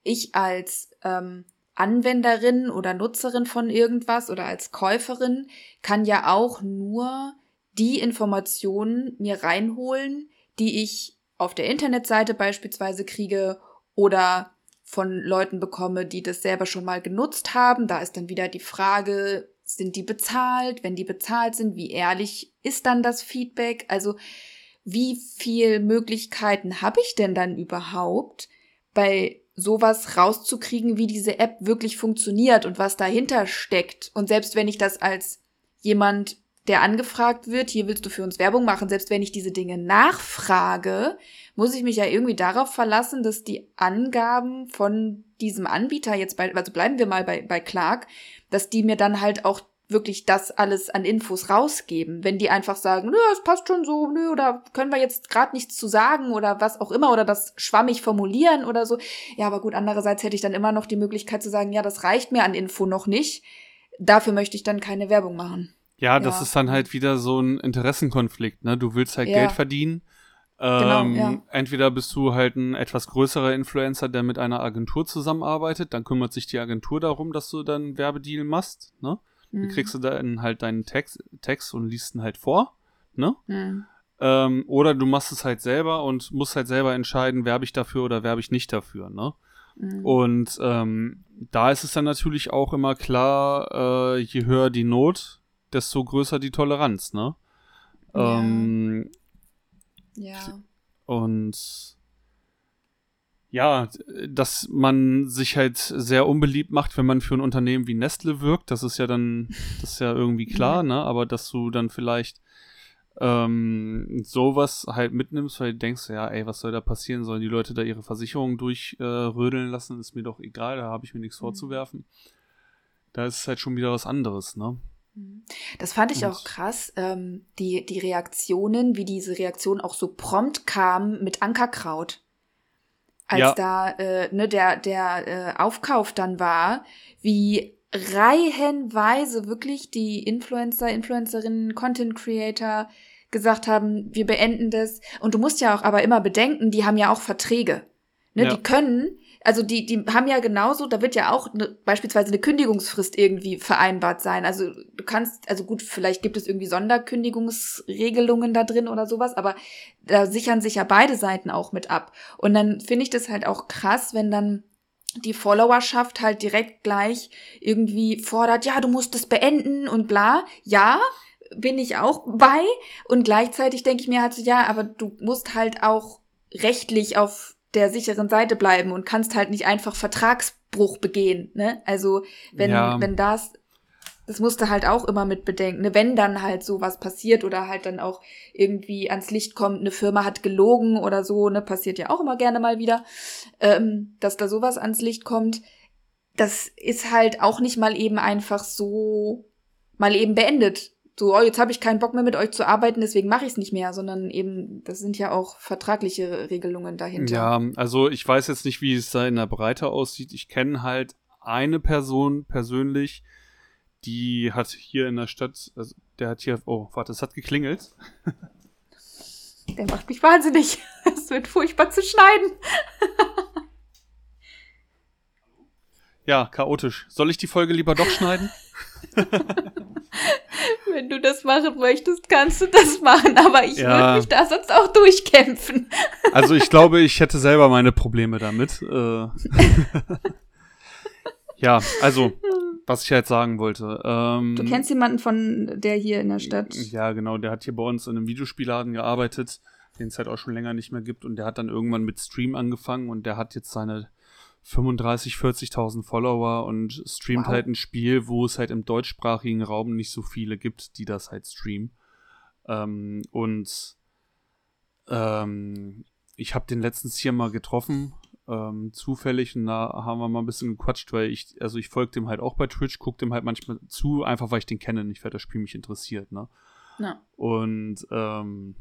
ich als ähm, Anwenderin oder Nutzerin von irgendwas oder als Käuferin kann ja auch nur die Informationen mir reinholen, die ich auf der Internetseite beispielsweise kriege oder von Leuten bekomme, die das selber schon mal genutzt haben. Da ist dann wieder die Frage, sind die bezahlt? Wenn die bezahlt sind, wie ehrlich ist dann das Feedback? Also wie viel Möglichkeiten habe ich denn dann überhaupt, bei sowas rauszukriegen, wie diese App wirklich funktioniert und was dahinter steckt? Und selbst wenn ich das als jemand, der angefragt wird, hier willst du für uns Werbung machen, selbst wenn ich diese Dinge nachfrage, muss ich mich ja irgendwie darauf verlassen, dass die Angaben von diesem Anbieter jetzt bei, also bleiben wir mal bei, bei Clark, dass die mir dann halt auch wirklich das alles an Infos rausgeben. Wenn die einfach sagen, nö, es passt schon so, nö, oder können wir jetzt gerade nichts zu sagen oder was auch immer oder das schwammig formulieren oder so. Ja, aber gut, andererseits hätte ich dann immer noch die Möglichkeit zu sagen, ja, das reicht mir an Info noch nicht. Dafür möchte ich dann keine Werbung machen. Ja, das ja. ist dann halt wieder so ein Interessenkonflikt, ne? Du willst halt ja. Geld verdienen Genau, ähm, ja. Entweder bist du halt ein etwas größerer Influencer, der mit einer Agentur zusammenarbeitet, dann kümmert sich die Agentur darum, dass du dann Werbedeal machst, ne? Mhm. Dann kriegst du dann halt deinen Text, Text und liest ihn halt vor, ne? Mhm. Ähm, oder du machst es halt selber und musst halt selber entscheiden, werbe ich dafür oder werbe ich nicht dafür, ne? Mhm. Und ähm, da ist es dann natürlich auch immer klar, äh, je höher die Not, desto größer die Toleranz, ne? Ja. Ähm, ja. Und ja, dass man sich halt sehr unbeliebt macht, wenn man für ein Unternehmen wie Nestle wirkt, das ist ja dann, <laughs> das ist ja irgendwie klar, ne? Aber dass du dann vielleicht ähm, sowas halt mitnimmst, weil du denkst, ja, ey, was soll da passieren? Sollen die Leute da ihre Versicherung durchrödeln äh, lassen? Ist mir doch egal, da habe ich mir nichts mhm. vorzuwerfen. Da ist es halt schon wieder was anderes, ne? Mhm. Das fand ich auch krass, ähm, die, die Reaktionen, wie diese Reaktion auch so prompt kam mit Ankerkraut. Als ja. da äh, ne, der, der äh, Aufkauf dann war, wie reihenweise wirklich die Influencer, Influencerinnen, Content Creator gesagt haben, wir beenden das. Und du musst ja auch aber immer bedenken, die haben ja auch Verträge. Ne, ja. Die können also die, die haben ja genauso, da wird ja auch ne, beispielsweise eine Kündigungsfrist irgendwie vereinbart sein. Also du kannst, also gut, vielleicht gibt es irgendwie Sonderkündigungsregelungen da drin oder sowas, aber da sichern sich ja beide Seiten auch mit ab. Und dann finde ich das halt auch krass, wenn dann die Followerschaft halt direkt gleich irgendwie fordert, ja, du musst es beenden und bla. Ja, bin ich auch bei. Und gleichzeitig denke ich mir halt so, ja, aber du musst halt auch rechtlich auf der sicheren Seite bleiben und kannst halt nicht einfach Vertragsbruch begehen. Ne? Also wenn, Ja. wenn das, das musst du halt auch immer mit bedenken. Ne? Wenn dann halt sowas passiert oder halt dann auch irgendwie ans Licht kommt, eine Firma hat gelogen oder so, ne, passiert ja auch immer gerne mal wieder, ähm, dass da sowas ans Licht kommt. Das ist halt auch nicht mal eben einfach so mal eben beendet. So, oh, jetzt habe ich keinen Bock mehr mit euch zu arbeiten, deswegen mache ich es nicht mehr, sondern eben, das sind ja auch vertragliche Regelungen dahinter. Ja, also ich weiß jetzt nicht, wie es da in der Breite aussieht. Ich kenne halt eine Person persönlich, die hat hier in der Stadt, also der hat hier, oh, warte, es hat geklingelt. <laughs> Der macht mich wahnsinnig. <laughs> Es wird furchtbar zu schneiden. <laughs> Ja, chaotisch. Soll ich die Folge lieber doch schneiden? <laughs> Wenn du das machen möchtest, kannst du das machen, aber ich Ja. würde mich da sonst auch durchkämpfen. <laughs> Also ich glaube, ich hätte selber meine Probleme damit. Äh <laughs> ja, also, was ich jetzt sagen wollte. Ähm, Du kennst jemanden von der hier in der Stadt? Ja, genau, der hat hier bei uns in einem Videospielladen gearbeitet, den es halt auch schon länger nicht mehr gibt und der hat dann irgendwann mit Stream angefangen und der hat jetzt seine 35, 40.000 Follower und streamt Wow. halt ein Spiel, wo es halt im deutschsprachigen Raum nicht so viele gibt, die das halt streamen. Ähm, und ähm, ich habe den letztens hier mal getroffen, ähm, zufällig, und da haben wir mal ein bisschen gequatscht, weil ich, also ich folge dem halt auch bei Twitch, gucke dem halt manchmal zu, einfach weil ich den kenne, nicht weil das Spiel mich interessiert, ne? Ja. Und ähm,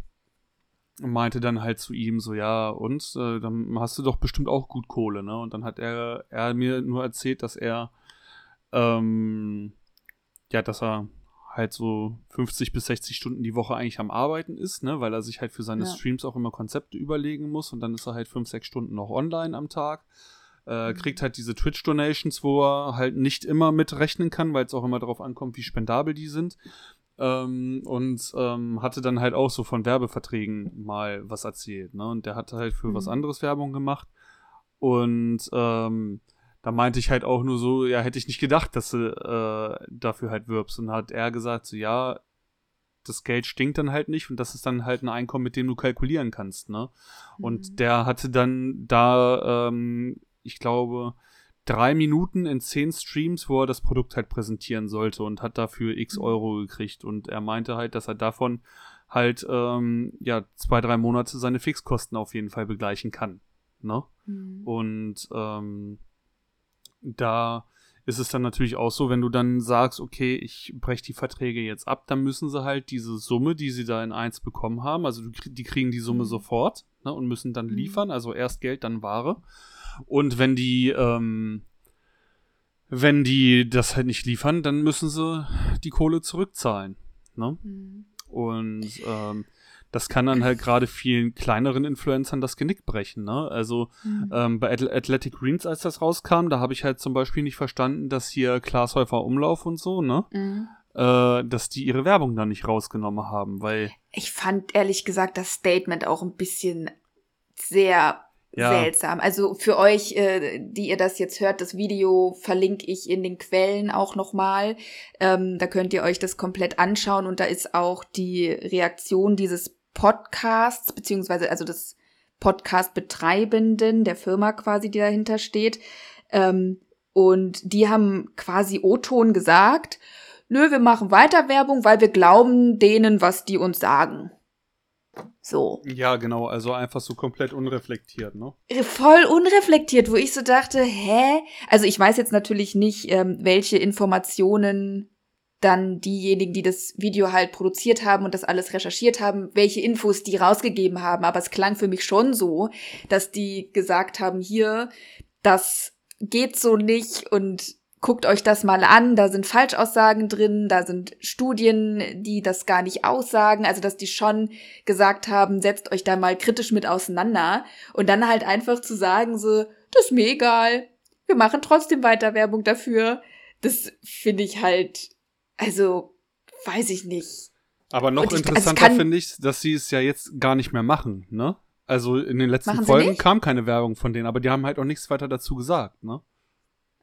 meinte dann halt zu ihm so, ja, und äh, dann hast du doch bestimmt auch gut Kohle, ne? Und dann hat er, er mir nur erzählt, dass er ähm, ja, dass er halt so 50 bis 60 Stunden die Woche eigentlich am Arbeiten ist, ne, weil er sich halt für seine Ja. Streams auch immer Konzepte überlegen muss und dann ist er halt 5, 6 Stunden noch online am Tag. Äh, Mhm. kriegt halt diese Twitch-Donations, wo er halt nicht immer mitrechnen kann, weil es auch immer darauf ankommt, wie spendabel die sind. Ähm, und ähm, hatte dann halt auch so von Werbeverträgen mal was erzählt, ne? Und der hatte halt für was Mhm. anderes Werbung gemacht. Und ähm, da meinte ich halt auch nur so, ja, hätte ich nicht gedacht, dass du äh, dafür halt wirbst. Und hat er gesagt, so, ja, das Geld stinkt dann halt nicht und das ist dann halt ein Einkommen, mit dem du kalkulieren kannst, ne? Und Mhm. der hatte dann da, ähm, ich glaube, drei Minuten in zehn Streams, wo er das Produkt halt präsentieren sollte und hat dafür x Mhm. Euro gekriegt. Und er meinte halt, dass er davon halt, ähm, ja, zwei, drei Monate seine Fixkosten auf jeden Fall begleichen kann, ne? Mhm. Und ähm, da ist es dann natürlich auch so, wenn du dann sagst, okay, ich breche die Verträge jetzt ab, dann müssen sie halt diese Summe, die sie da in eins bekommen haben, also die kriegen die Summe Mhm. sofort ne, und müssen dann Mhm. liefern, also erst Geld, dann Ware. Und wenn die, ähm, wenn die das halt nicht liefern, dann müssen sie die Kohle zurückzahlen. Ne? Mhm. Und ähm, das kann dann halt gerade vielen kleineren Influencern das Genick brechen. Ne? Also Mhm. ähm, bei Athletic Greens, als das rauskam, da habe ich halt zum Beispiel nicht verstanden, dass hier Glashäufer Umlauf und so, ne, Mhm. äh, dass die ihre Werbung da nicht rausgenommen haben, weil Ich fand ehrlich gesagt das Statement auch ein bisschen sehr Ja. seltsam. Also für euch, äh, die ihr das jetzt hört, das Video verlinke ich in den Quellen auch nochmal. Ähm, da könnt ihr euch das komplett anschauen und da ist auch die Reaktion dieses Podcasts, beziehungsweise also des Podcast-Betreibenden, der Firma quasi, die dahinter steht. Ähm, und die haben quasi O-Ton gesagt, nö, wir machen weiter Werbung, weil wir glauben denen, was die uns sagen. So. ja, genau, also einfach so komplett unreflektiert, ne? Voll unreflektiert, wo ich so dachte, hä? Also ich weiß jetzt natürlich nicht, ähm, welche Informationen dann diejenigen, die das Video halt produziert haben und das alles recherchiert haben, welche Infos die rausgegeben haben. Aber es klang für mich schon so, dass die gesagt haben, hier, das geht so nicht und guckt euch das mal an, da sind Falschaussagen drin, da sind Studien, die das gar nicht aussagen, also dass die schon gesagt haben, setzt euch da mal kritisch mit auseinander. Und dann halt einfach zu sagen so, das ist mir egal, wir machen trotzdem weiter Werbung dafür, das finde ich halt, also weiß ich nicht. Aber noch ich- also es interessanter kann- finde ich, dass sie es ja jetzt gar nicht mehr machen, ne? Also in den letzten Folgen nicht? kam keine Werbung von denen, aber die haben halt auch nichts weiter dazu gesagt, ne?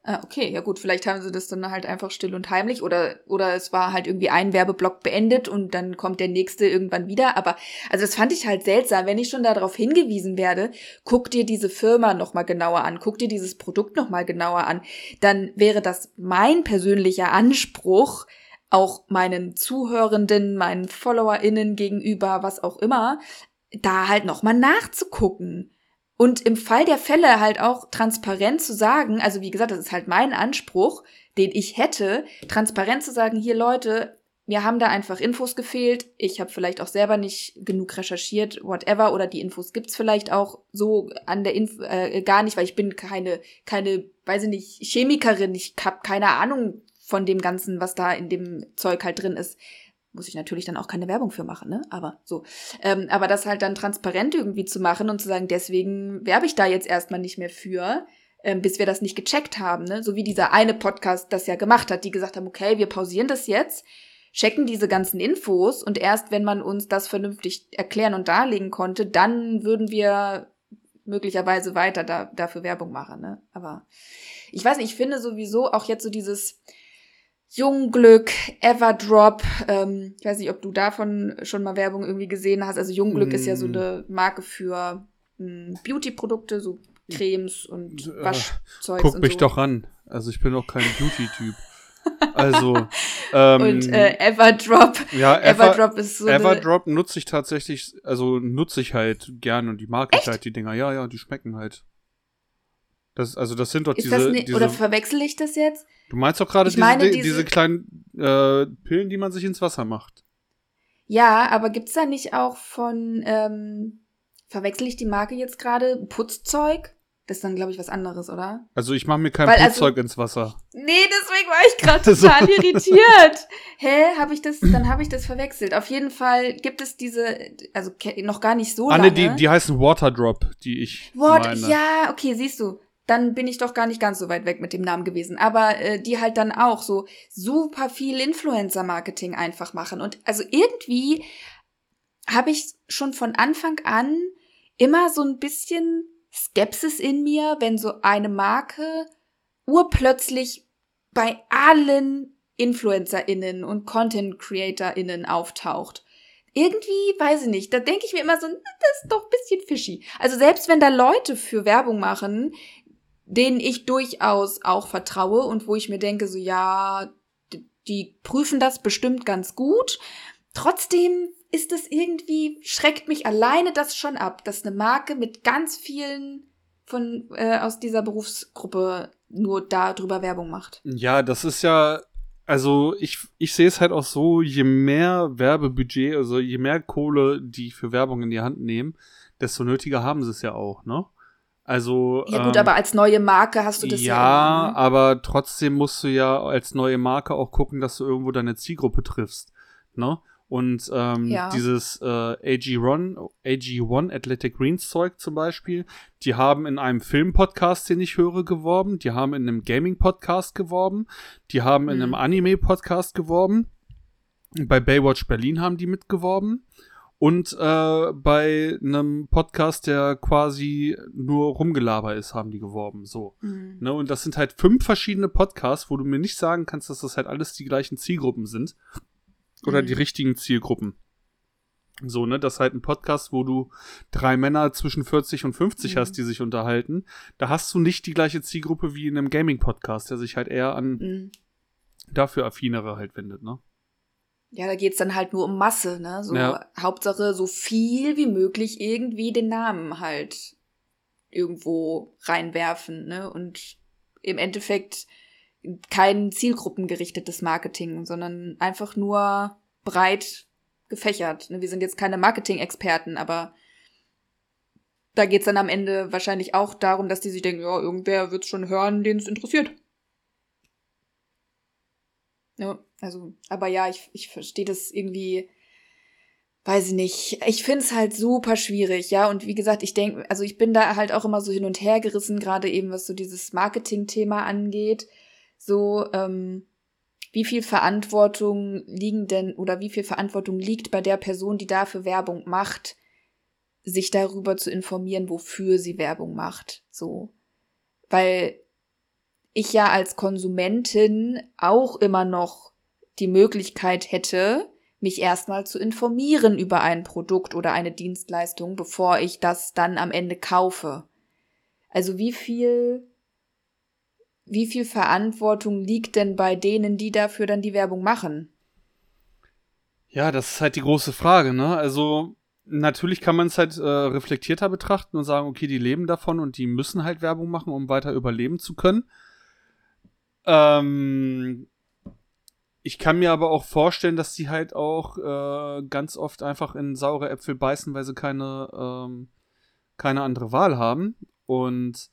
Ah, okay, ja gut, vielleicht haben sie das dann halt einfach still und heimlich oder, oder es war halt irgendwie ein Werbeblock beendet und dann kommt der nächste irgendwann wieder. Aber, also das fand ich halt seltsam, wenn ich schon darauf hingewiesen werde, guck dir diese Firma nochmal genauer an, guck dir dieses Produkt nochmal genauer an, dann wäre das mein persönlicher Anspruch, auch meinen Zuhörenden, meinen FollowerInnen gegenüber, was auch immer, da halt nochmal nachzugucken. Und im Fall der Fälle halt auch transparent zu sagen, also wie gesagt, das ist halt mein Anspruch, den ich hätte, transparent zu sagen, hier Leute, mir haben da einfach Infos gefehlt, ich habe vielleicht auch selber nicht genug recherchiert, whatever, oder die Infos gibt's vielleicht auch so an der Inf äh, gar nicht, weil ich bin keine, keine, weiß ich nicht, Chemikerin, ich hab keine Ahnung von dem Ganzen, was da in dem Zeug halt drin ist muss ich natürlich dann auch keine Werbung für machen, ne? Aber so. Ähm, aber das halt dann transparent irgendwie zu machen und zu sagen, deswegen werbe ich da jetzt erstmal nicht mehr für, ähm, bis wir das nicht gecheckt haben, ne? So wie dieser eine Podcast das ja gemacht hat, die gesagt haben, okay, wir pausieren das jetzt, checken diese ganzen Infos und erst wenn man uns das vernünftig erklären und darlegen konnte, dann würden wir möglicherweise weiter da, dafür Werbung machen, ne? Aber ich weiß nicht, ich finde sowieso auch jetzt so dieses, Jungglück, Everdrop. Ähm, ich weiß nicht, ob du davon schon mal Werbung irgendwie gesehen hast. Also Jungglück mm. ist ja so mm. eine Marke für hm, Beauty-Produkte, so Cremes und äh, Waschzeug. Guck mich so. doch an. Also ich bin auch kein <laughs> Beauty-Typ. Also ähm, und äh, Everdrop. Ja, Ever, Everdrop ist so. Everdrop nutze ich tatsächlich, also nutze ich halt gern und die mag ich halt die Dinger. Ja, ja, die schmecken halt. Das, also das sind doch ist diese, ne, diese. Oder verwechsel ich das jetzt? Du meinst doch gerade diese, diese, diese, kleinen äh, Pillen, die man sich ins Wasser macht. Ja, aber gibt's da nicht auch von, ähm, verwechsel ich die Marke jetzt gerade, Putzzeug? Das ist dann, glaube ich, was anderes, oder? Also ich mache mir kein Weil, Putzzeug also, ins Wasser. Nee, deswegen war ich gerade <laughs> total irritiert. Hä, habe ich das, dann habe ich das verwechselt. Auf jeden Fall gibt es diese, also noch gar nicht so ah, lange. Ah, ne, die, die heißen Waterdrop, die ich What, meine. Ja, okay, siehst du dann bin ich doch gar nicht ganz so weit weg mit dem Namen gewesen. Aber äh, die halt dann auch so super viel Influencer-Marketing einfach machen. Und also irgendwie habe ich schon von Anfang an immer so ein bisschen Skepsis in mir, wenn so eine Marke urplötzlich bei allen InfluencerInnen und Content-CreatorInnen auftaucht irgendwie, weiß ich nicht, da denke ich mir immer so, das ist doch ein bisschen fishy. Also selbst wenn da Leute für Werbung machen, denen ich durchaus auch vertraue und wo ich mir denke, so ja, die prüfen das bestimmt ganz gut. Trotzdem ist es irgendwie, schreckt mich alleine das schon ab, dass eine Marke mit ganz vielen von äh, aus dieser Berufsgruppe nur darüber Werbung macht. Ja, das ist ja, also ich, ich sehe es halt auch so, je mehr Werbebudget, also je mehr Kohle die für Werbung in die Hand nehmen, desto nötiger haben sie es ja auch, ne? Also. Ja, gut, ähm, aber als neue Marke hast du das ja. Ja, immer, ne? aber trotzdem musst du ja als neue Marke auch gucken, dass du irgendwo deine Zielgruppe triffst. Ne? Und ähm, ja. dieses äh, AG1, AG1 Athletic Greens Zeug zum Beispiel, die haben in einem Film-Podcast, den ich höre, geworben, die haben in einem Gaming-Podcast geworben, die haben mhm. in einem Anime-Podcast geworben. Bei Baywatch Berlin haben die mitgeworben und äh, bei einem Podcast, der quasi nur Rumgelaber ist, haben die geworben. So. Mhm. Ne? Und das sind halt fünf verschiedene Podcasts, wo du mir nicht sagen kannst, dass das halt alles die gleichen Zielgruppen sind. Oder mhm. die richtigen Zielgruppen. So, ne, das ist halt ein Podcast, wo du drei Männer zwischen 40 und 50 mhm. hast, die sich unterhalten. Da hast du nicht die gleiche Zielgruppe wie in einem Gaming-Podcast, der sich halt eher an mhm. dafür affinere halt wendet, ne? Ja, da geht's dann halt nur um Masse, ne? So ja. Hauptsache so viel wie möglich irgendwie den Namen halt irgendwo reinwerfen, ne? Und im Endeffekt kein zielgruppengerichtetes Marketing, sondern einfach nur breit gefächert. Ne? Wir sind jetzt keine Marketing-Experten, aber da geht's dann am Ende wahrscheinlich auch darum, dass die sich denken, ja, irgendwer wird's schon hören, den es interessiert. Ja, also, aber ja, ich, ich verstehe das irgendwie, weiß ich nicht. Ich finde es halt super schwierig, ja. Und wie gesagt, ich denke, also ich bin da halt auch immer so hin und her gerissen, gerade eben was so dieses Marketing-Thema angeht. So, ähm, wie viel Verantwortung liegen denn oder wie viel Verantwortung liegt bei der Person, die dafür Werbung macht, sich darüber zu informieren, wofür sie Werbung macht. So. Weil ich ja als Konsumentin auch immer noch die Möglichkeit hätte, mich erstmal zu informieren über ein Produkt oder eine Dienstleistung, bevor ich das dann am Ende kaufe. Also wie viel, wie viel Verantwortung liegt denn bei denen, die dafür dann die Werbung machen? Ja, das ist halt die große Frage, ne? Also natürlich kann man es halt äh, reflektierter betrachten und sagen, okay, die leben davon und die müssen halt Werbung machen, um weiter überleben zu können. Ähm, ich kann mir aber auch vorstellen, dass die halt auch äh, ganz oft einfach in saure Äpfel beißen, weil sie keine, ähm, keine andere Wahl haben. Und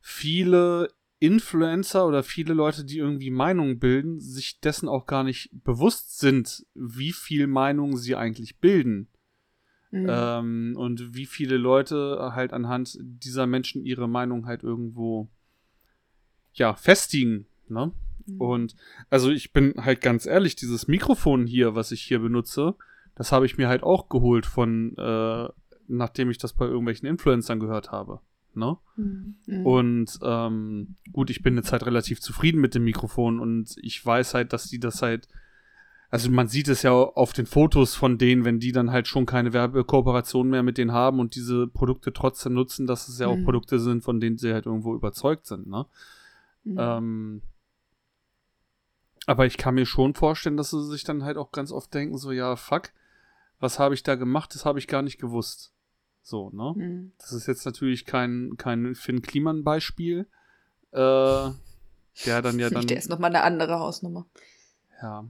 viele Influencer oder viele Leute, die irgendwie Meinungen bilden, sich dessen auch gar nicht bewusst sind, wie viel Meinungen sie eigentlich bilden. Mhm. Ähm, und wie viele Leute halt anhand dieser Menschen ihre Meinung halt irgendwo ja, festigen. Ne? Mhm. Und also ich bin halt ganz ehrlich, dieses Mikrofon hier, was ich hier benutze, das habe ich mir halt auch geholt von, äh, nachdem ich das bei irgendwelchen Influencern gehört habe. Ne? Mhm. mhm. Und ähm, gut, ich bin jetzt halt relativ zufrieden mit dem Mikrofon und ich weiß halt, dass die das halt, also man sieht es ja auf den Fotos von denen, wenn die dann halt schon keine Werbekooperation mehr mit denen haben und diese Produkte trotzdem nutzen, dass es ja auch mhm. Produkte sind, von denen sie halt irgendwo überzeugt sind. Ne? Mhm. Ähm, aber ich kann mir schon vorstellen, dass sie sich dann halt auch ganz oft denken, so, ja, fuck, was habe ich da gemacht? Das habe ich gar nicht gewusst. So, ne? Mhm. Das ist jetzt natürlich kein, kein Finn Kliman-Beispiel. Äh, der dann ja <laughs> dann. Der ist nochmal eine andere Hausnummer. Ja,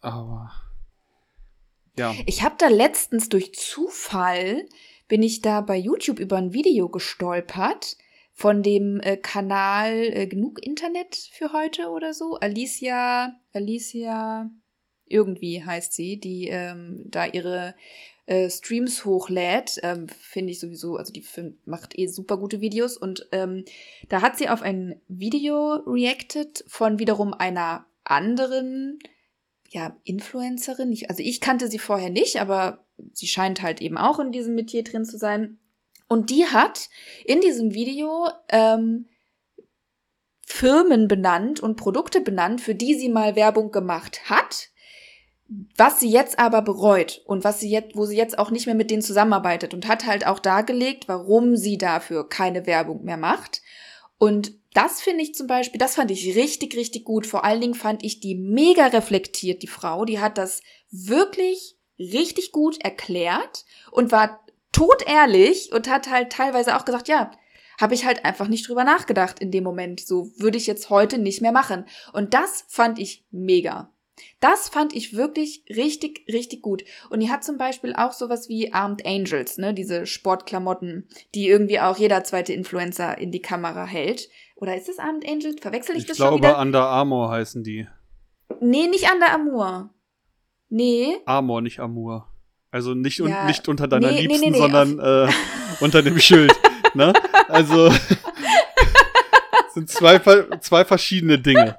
aber. Ja. Ich habe da letztens durch Zufall bin ich da bei YouTube über ein Video gestolpert von dem äh, Kanal äh, Genug Internet für heute oder so. Alicia, Alicia, irgendwie heißt sie, die ähm, da ihre äh, Streams hochlädt. Ähm, Finde ich sowieso, also die macht eh super gute Videos. Und ähm, da hat sie auf ein Video reacted von wiederum einer anderen, ja, Influencerin. Ich, also ich kannte sie vorher nicht, aber sie scheint halt eben auch in diesem Metier drin zu sein. Und die hat in diesem Video ähm, Firmen benannt und Produkte benannt, für die sie mal Werbung gemacht hat, was sie jetzt aber bereut und was sie jetzt, wo sie jetzt auch nicht mehr mit denen zusammenarbeitet und hat halt auch dargelegt, warum sie dafür keine Werbung mehr macht. Und das finde ich zum Beispiel, das fand ich richtig, richtig gut. Vor allen Dingen fand ich die mega reflektiert, die Frau. Die hat das wirklich richtig gut erklärt und war todehrlich und hat halt teilweise auch gesagt, ja, habe ich halt einfach nicht drüber nachgedacht in dem Moment. So würde ich jetzt heute nicht mehr machen. Und das fand ich mega. Das fand ich wirklich richtig, richtig gut. Und die hat zum Beispiel auch sowas wie Armed Angels, ne, diese Sportklamotten, die irgendwie auch jeder zweite Influencer in die Kamera hält. Oder ist das Armed Angels? Verwechsel ich, ich das glaube, schon wieder? Ich glaube, Under Armour heißen die. Nee, nicht Under Armour. Nee. Armour, nicht Armour. Also nicht, ja, un, nicht unter deiner nee, Liebsten, nee, nee, sondern äh, <laughs> unter dem Schild. ne? Also <laughs> sind zwei, zwei verschiedene Dinge.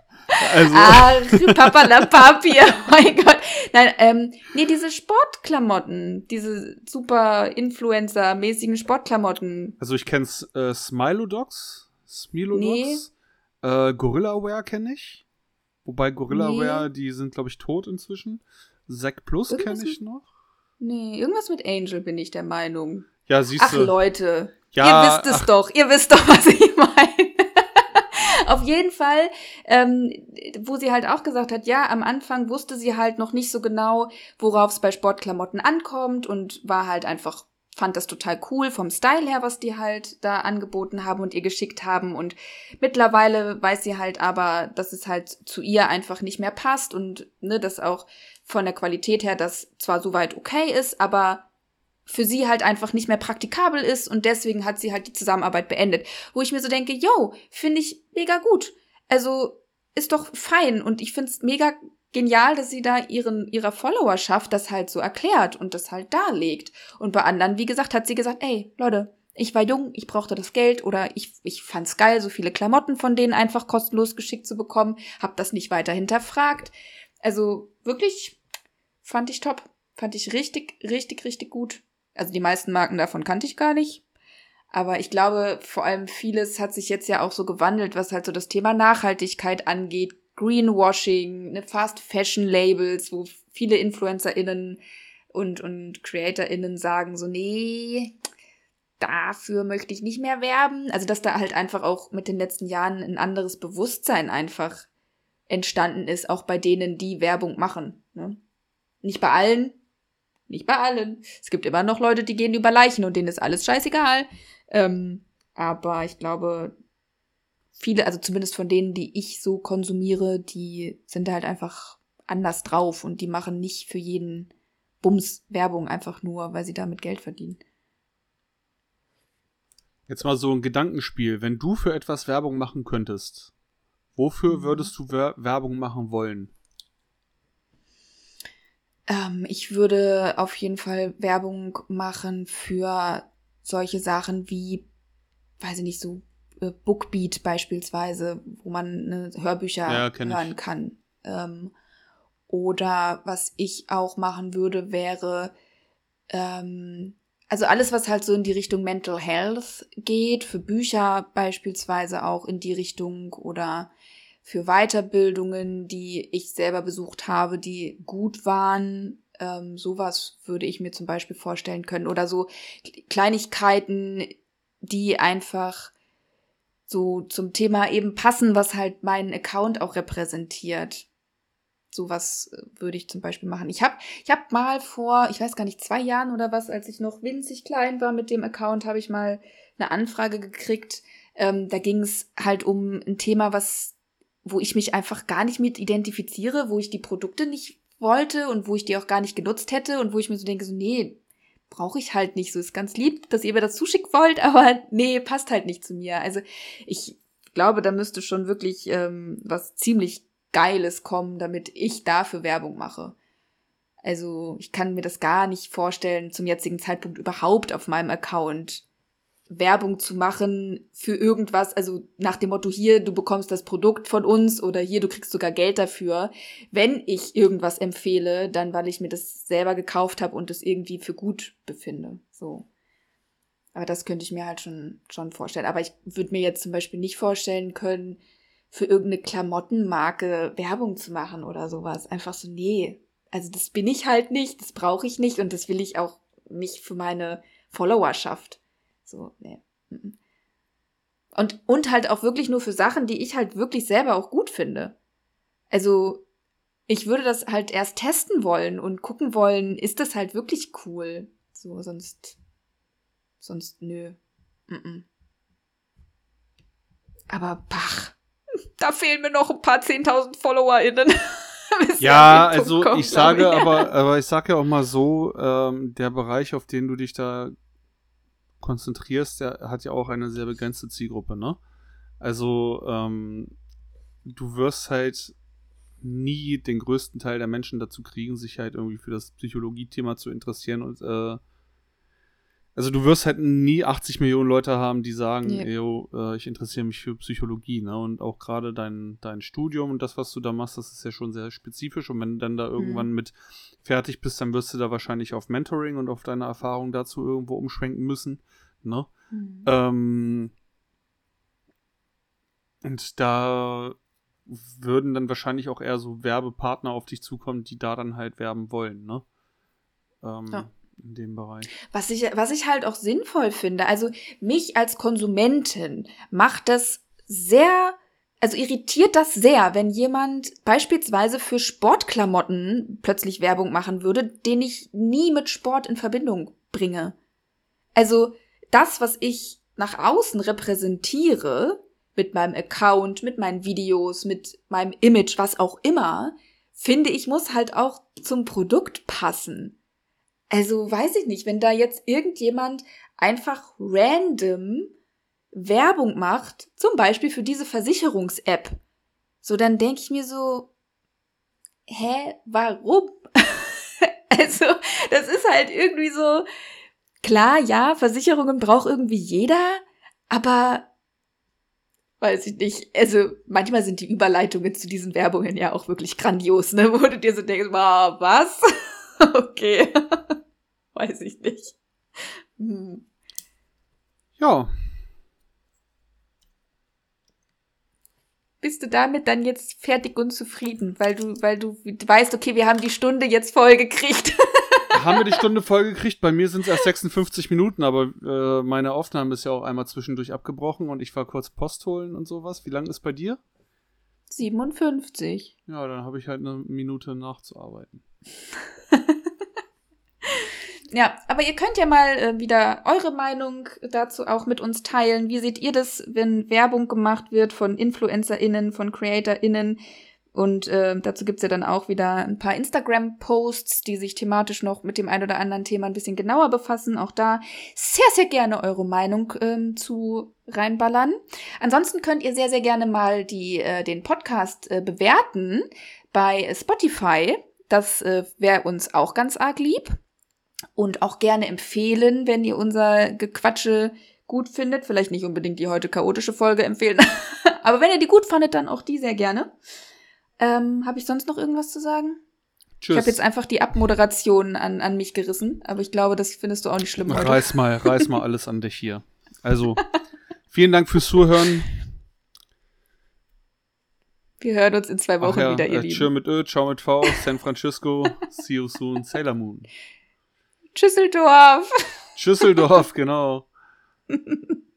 Also. Ach, Papa la Papi, oh mein Gott. Nein, ähm, nee, diese Sportklamotten, diese super Influencer-mäßigen Sportklamotten. Also ich kenn's äh, Smilodogs, Smilodogs, nee. äh, Gorillaware kenne ich. Wobei Gorillaware, nee. die sind, glaube ich, tot inzwischen. Zack Plus kenne ich noch. Nee, irgendwas mit Angel bin ich der Meinung. Ja, siehst ach, du. Ach Leute, ja, ihr wisst es ach. doch, ihr wisst doch, was ich meine. <laughs> Auf jeden Fall, ähm, wo sie halt auch gesagt hat, ja, am Anfang wusste sie halt noch nicht so genau, worauf es bei Sportklamotten ankommt und war halt einfach fand das total cool vom Style her, was die halt da angeboten haben und ihr geschickt haben. Und mittlerweile weiß sie halt aber, dass es halt zu ihr einfach nicht mehr passt und ne, dass auch von der Qualität her das zwar soweit okay ist, aber für sie halt einfach nicht mehr praktikabel ist und deswegen hat sie halt die Zusammenarbeit beendet. Wo ich mir so denke, yo, finde ich mega gut. Also ist doch fein und ich finde es mega genial, dass sie da ihren, ihrer Followerschaft das halt so erklärt und das halt darlegt. Und bei anderen, wie gesagt, hat sie gesagt, ey, Leute, ich war jung, ich brauchte das Geld oder ich, ich fand's geil, so viele Klamotten von denen einfach kostenlos geschickt zu bekommen, hab das nicht weiter hinterfragt. Also wirklich fand ich top. Fand ich richtig, richtig, richtig gut. Also die meisten Marken davon kannte ich gar nicht. Aber ich glaube, vor allem vieles hat sich jetzt ja auch so gewandelt, was halt so das Thema Nachhaltigkeit angeht. Greenwashing, ne, Fast Fashion Labels, wo viele InfluencerInnen und, und CreatorInnen sagen so, nee, dafür möchte ich nicht mehr werben. Also, dass da halt einfach auch mit den letzten Jahren ein anderes Bewusstsein einfach entstanden ist, auch bei denen, die Werbung machen. Ne? Nicht bei allen, nicht bei allen. Es gibt immer noch Leute, die gehen über Leichen und denen ist alles scheißegal. Ähm, aber ich glaube, viele, also zumindest von denen, die ich so konsumiere, die sind halt einfach anders drauf und die machen nicht für jeden Bums Werbung einfach nur, weil sie damit Geld verdienen. Jetzt mal so ein Gedankenspiel. Wenn du für etwas Werbung machen könntest, wofür mhm. würdest du Werbung machen wollen? Ähm, ich würde auf jeden Fall Werbung machen für solche Sachen wie, weiß ich nicht, so äh, Bookbeat beispielsweise, wo man ne, Hörbücher ja, hören ich. kann. Ähm, oder was ich auch machen würde, wäre, ähm, also alles, was halt so in die Richtung Mental Health geht, für Bücher beispielsweise auch in die Richtung oder für Weiterbildungen, die ich selber besucht habe, die gut waren. Ähm, sowas würde ich mir zum Beispiel vorstellen können. Oder so Kleinigkeiten, die einfach so zum Thema eben passen, was halt meinen Account auch repräsentiert. Sowas äh, würde ich zum Beispiel machen. Ich habe ich hab mal vor, ich weiß gar nicht, zwei Jahren oder was, als ich noch winzig klein war mit dem Account, habe ich mal eine Anfrage gekriegt. Ähm, da ging es halt um ein Thema, was, wo ich mich einfach gar nicht mit identifiziere, wo ich die Produkte nicht wollte und wo ich die auch gar nicht genutzt hätte und wo ich mir so denke, so, nee, brauche ich halt nicht. So ist ganz lieb, dass ihr mir das zuschicken wollt, <laughs> aber nee, passt halt nicht zu mir. Also ich glaube, da müsste schon wirklich ähm, was ziemlich Geiles kommen, damit ich dafür Werbung mache. Also ich kann mir das gar nicht vorstellen, zum jetzigen Zeitpunkt überhaupt auf meinem Account Werbung zu machen für irgendwas, also nach dem Motto, hier, du bekommst das Produkt von uns oder hier, du kriegst sogar Geld dafür. Wenn ich irgendwas empfehle, dann weil ich mir das selber gekauft habe und es irgendwie für gut befinde. So. Aber das könnte ich mir halt schon, schon vorstellen. Aber ich würde mir jetzt zum Beispiel nicht vorstellen können, für irgendeine Klamottenmarke Werbung zu machen oder sowas. Einfach so, nee. Also das bin ich halt nicht, das brauche ich nicht und das will ich auch nicht für meine Followerschaft. So, nee. Und, und halt auch wirklich nur für Sachen, die ich halt wirklich selber auch gut finde. Also, ich würde das halt erst testen wollen und gucken wollen, ist das halt wirklich cool. So, sonst, sonst, nö. Aber, pach, <laughs> da fehlen mir noch ein paar 10.000 FollowerInnen. <laughs> ja, also kommt, ich sage aber, aber ich sage ja auch mal so, ähm, der Bereich, auf den du dich da konzentrierst, der hat ja auch eine sehr begrenzte Zielgruppe, ne? Also, ähm, du wirst halt nie den größten Teil der Menschen dazu kriegen, sich halt irgendwie für das Psychologie-Thema zu interessieren und äh, also du wirst halt nie 80 Millionen Leute haben, die sagen, ja. yo, äh, ich interessiere mich für Psychologie, ne? Und auch gerade dein, dein Studium und das, was du da machst, das ist ja schon sehr spezifisch. Und wenn du dann da mhm. irgendwann mit fertig bist, dann wirst du da wahrscheinlich auf Mentoring und auf deine Erfahrung dazu irgendwo umschwenken müssen. Ne? Mhm. Ähm, und da würden dann wahrscheinlich auch eher so Werbepartner auf dich zukommen, die da dann halt werben wollen, ne? Ähm, ja in dem Bereich. Was ich, was ich halt auch sinnvoll finde, also mich als Konsumentin macht das sehr, also irritiert das sehr, wenn jemand beispielsweise für Sportklamotten plötzlich Werbung machen würde, den ich nie mit Sport in Verbindung bringe. Also das, was ich nach außen repräsentiere, mit meinem Account, mit meinen Videos, mit meinem Image, was auch immer, finde ich, muss halt auch zum Produkt passen. Also weiß ich nicht, wenn da jetzt irgendjemand einfach random Werbung macht, zum Beispiel für diese Versicherungs-App, so dann denke ich mir so, hä, warum? <laughs> also, das ist halt irgendwie so, klar, ja, Versicherungen braucht irgendwie jeder, aber weiß ich nicht. Also manchmal sind die Überleitungen zu diesen Werbungen ja auch wirklich grandios, ne? <laughs> Wo du dir so denkst, wow, was? <laughs> okay. <laughs> Weiß ich nicht. Hm. Ja. Bist du damit dann jetzt fertig und zufrieden, weil du, weil du weißt, okay, wir haben die Stunde jetzt voll gekriegt. haben wir die <laughs> Stunde voll gekriegt? Bei mir sind es erst 56 Minuten, aber äh, meine Aufnahme ist ja auch einmal zwischendurch abgebrochen und ich war kurz Post holen und sowas. Wie lang ist bei dir? 57. Ja, dann habe ich halt eine Minute nachzuarbeiten. <laughs> Ja, aber ihr könnt ja mal äh, wieder eure Meinung dazu auch mit uns teilen. Wie seht ihr das, wenn Werbung gemacht wird von InfluencerInnen, von CreatorInnen? Und äh, dazu gibt's ja dann auch wieder ein paar Instagram-Posts, die sich thematisch noch mit dem ein oder anderen Thema ein bisschen genauer befassen. Auch da sehr, sehr gerne eure Meinung ähm, zu reinballern. Ansonsten könnt ihr sehr, sehr gerne mal die, äh, den Podcast äh, bewerten bei Spotify. Das äh, wäre uns auch ganz arg lieb und auch gerne empfehlen, wenn ihr unser Gequatsche gut findet. Vielleicht nicht unbedingt die heute chaotische Folge empfehlen, <laughs> aber wenn ihr die gut fandet, dann auch die sehr gerne. Ähm, Habe ich sonst noch irgendwas zu sagen? Tschüss. Ich habe jetzt einfach die Abmoderation an, an mich gerissen, aber ich glaube, das findest du auch nicht schlimm. Heute. Reiß mal, reiß mal alles an dich hier. Also, vielen Dank fürs Zuhören. Wir hören uns in zwei Wochen ja, wieder, ihr äh, Lieben. Tschö mit Ö, ciao mit V, San Francisco, see you soon, Sailor Moon. Schüsseldorf. Schüsseldorf, genau. <laughs>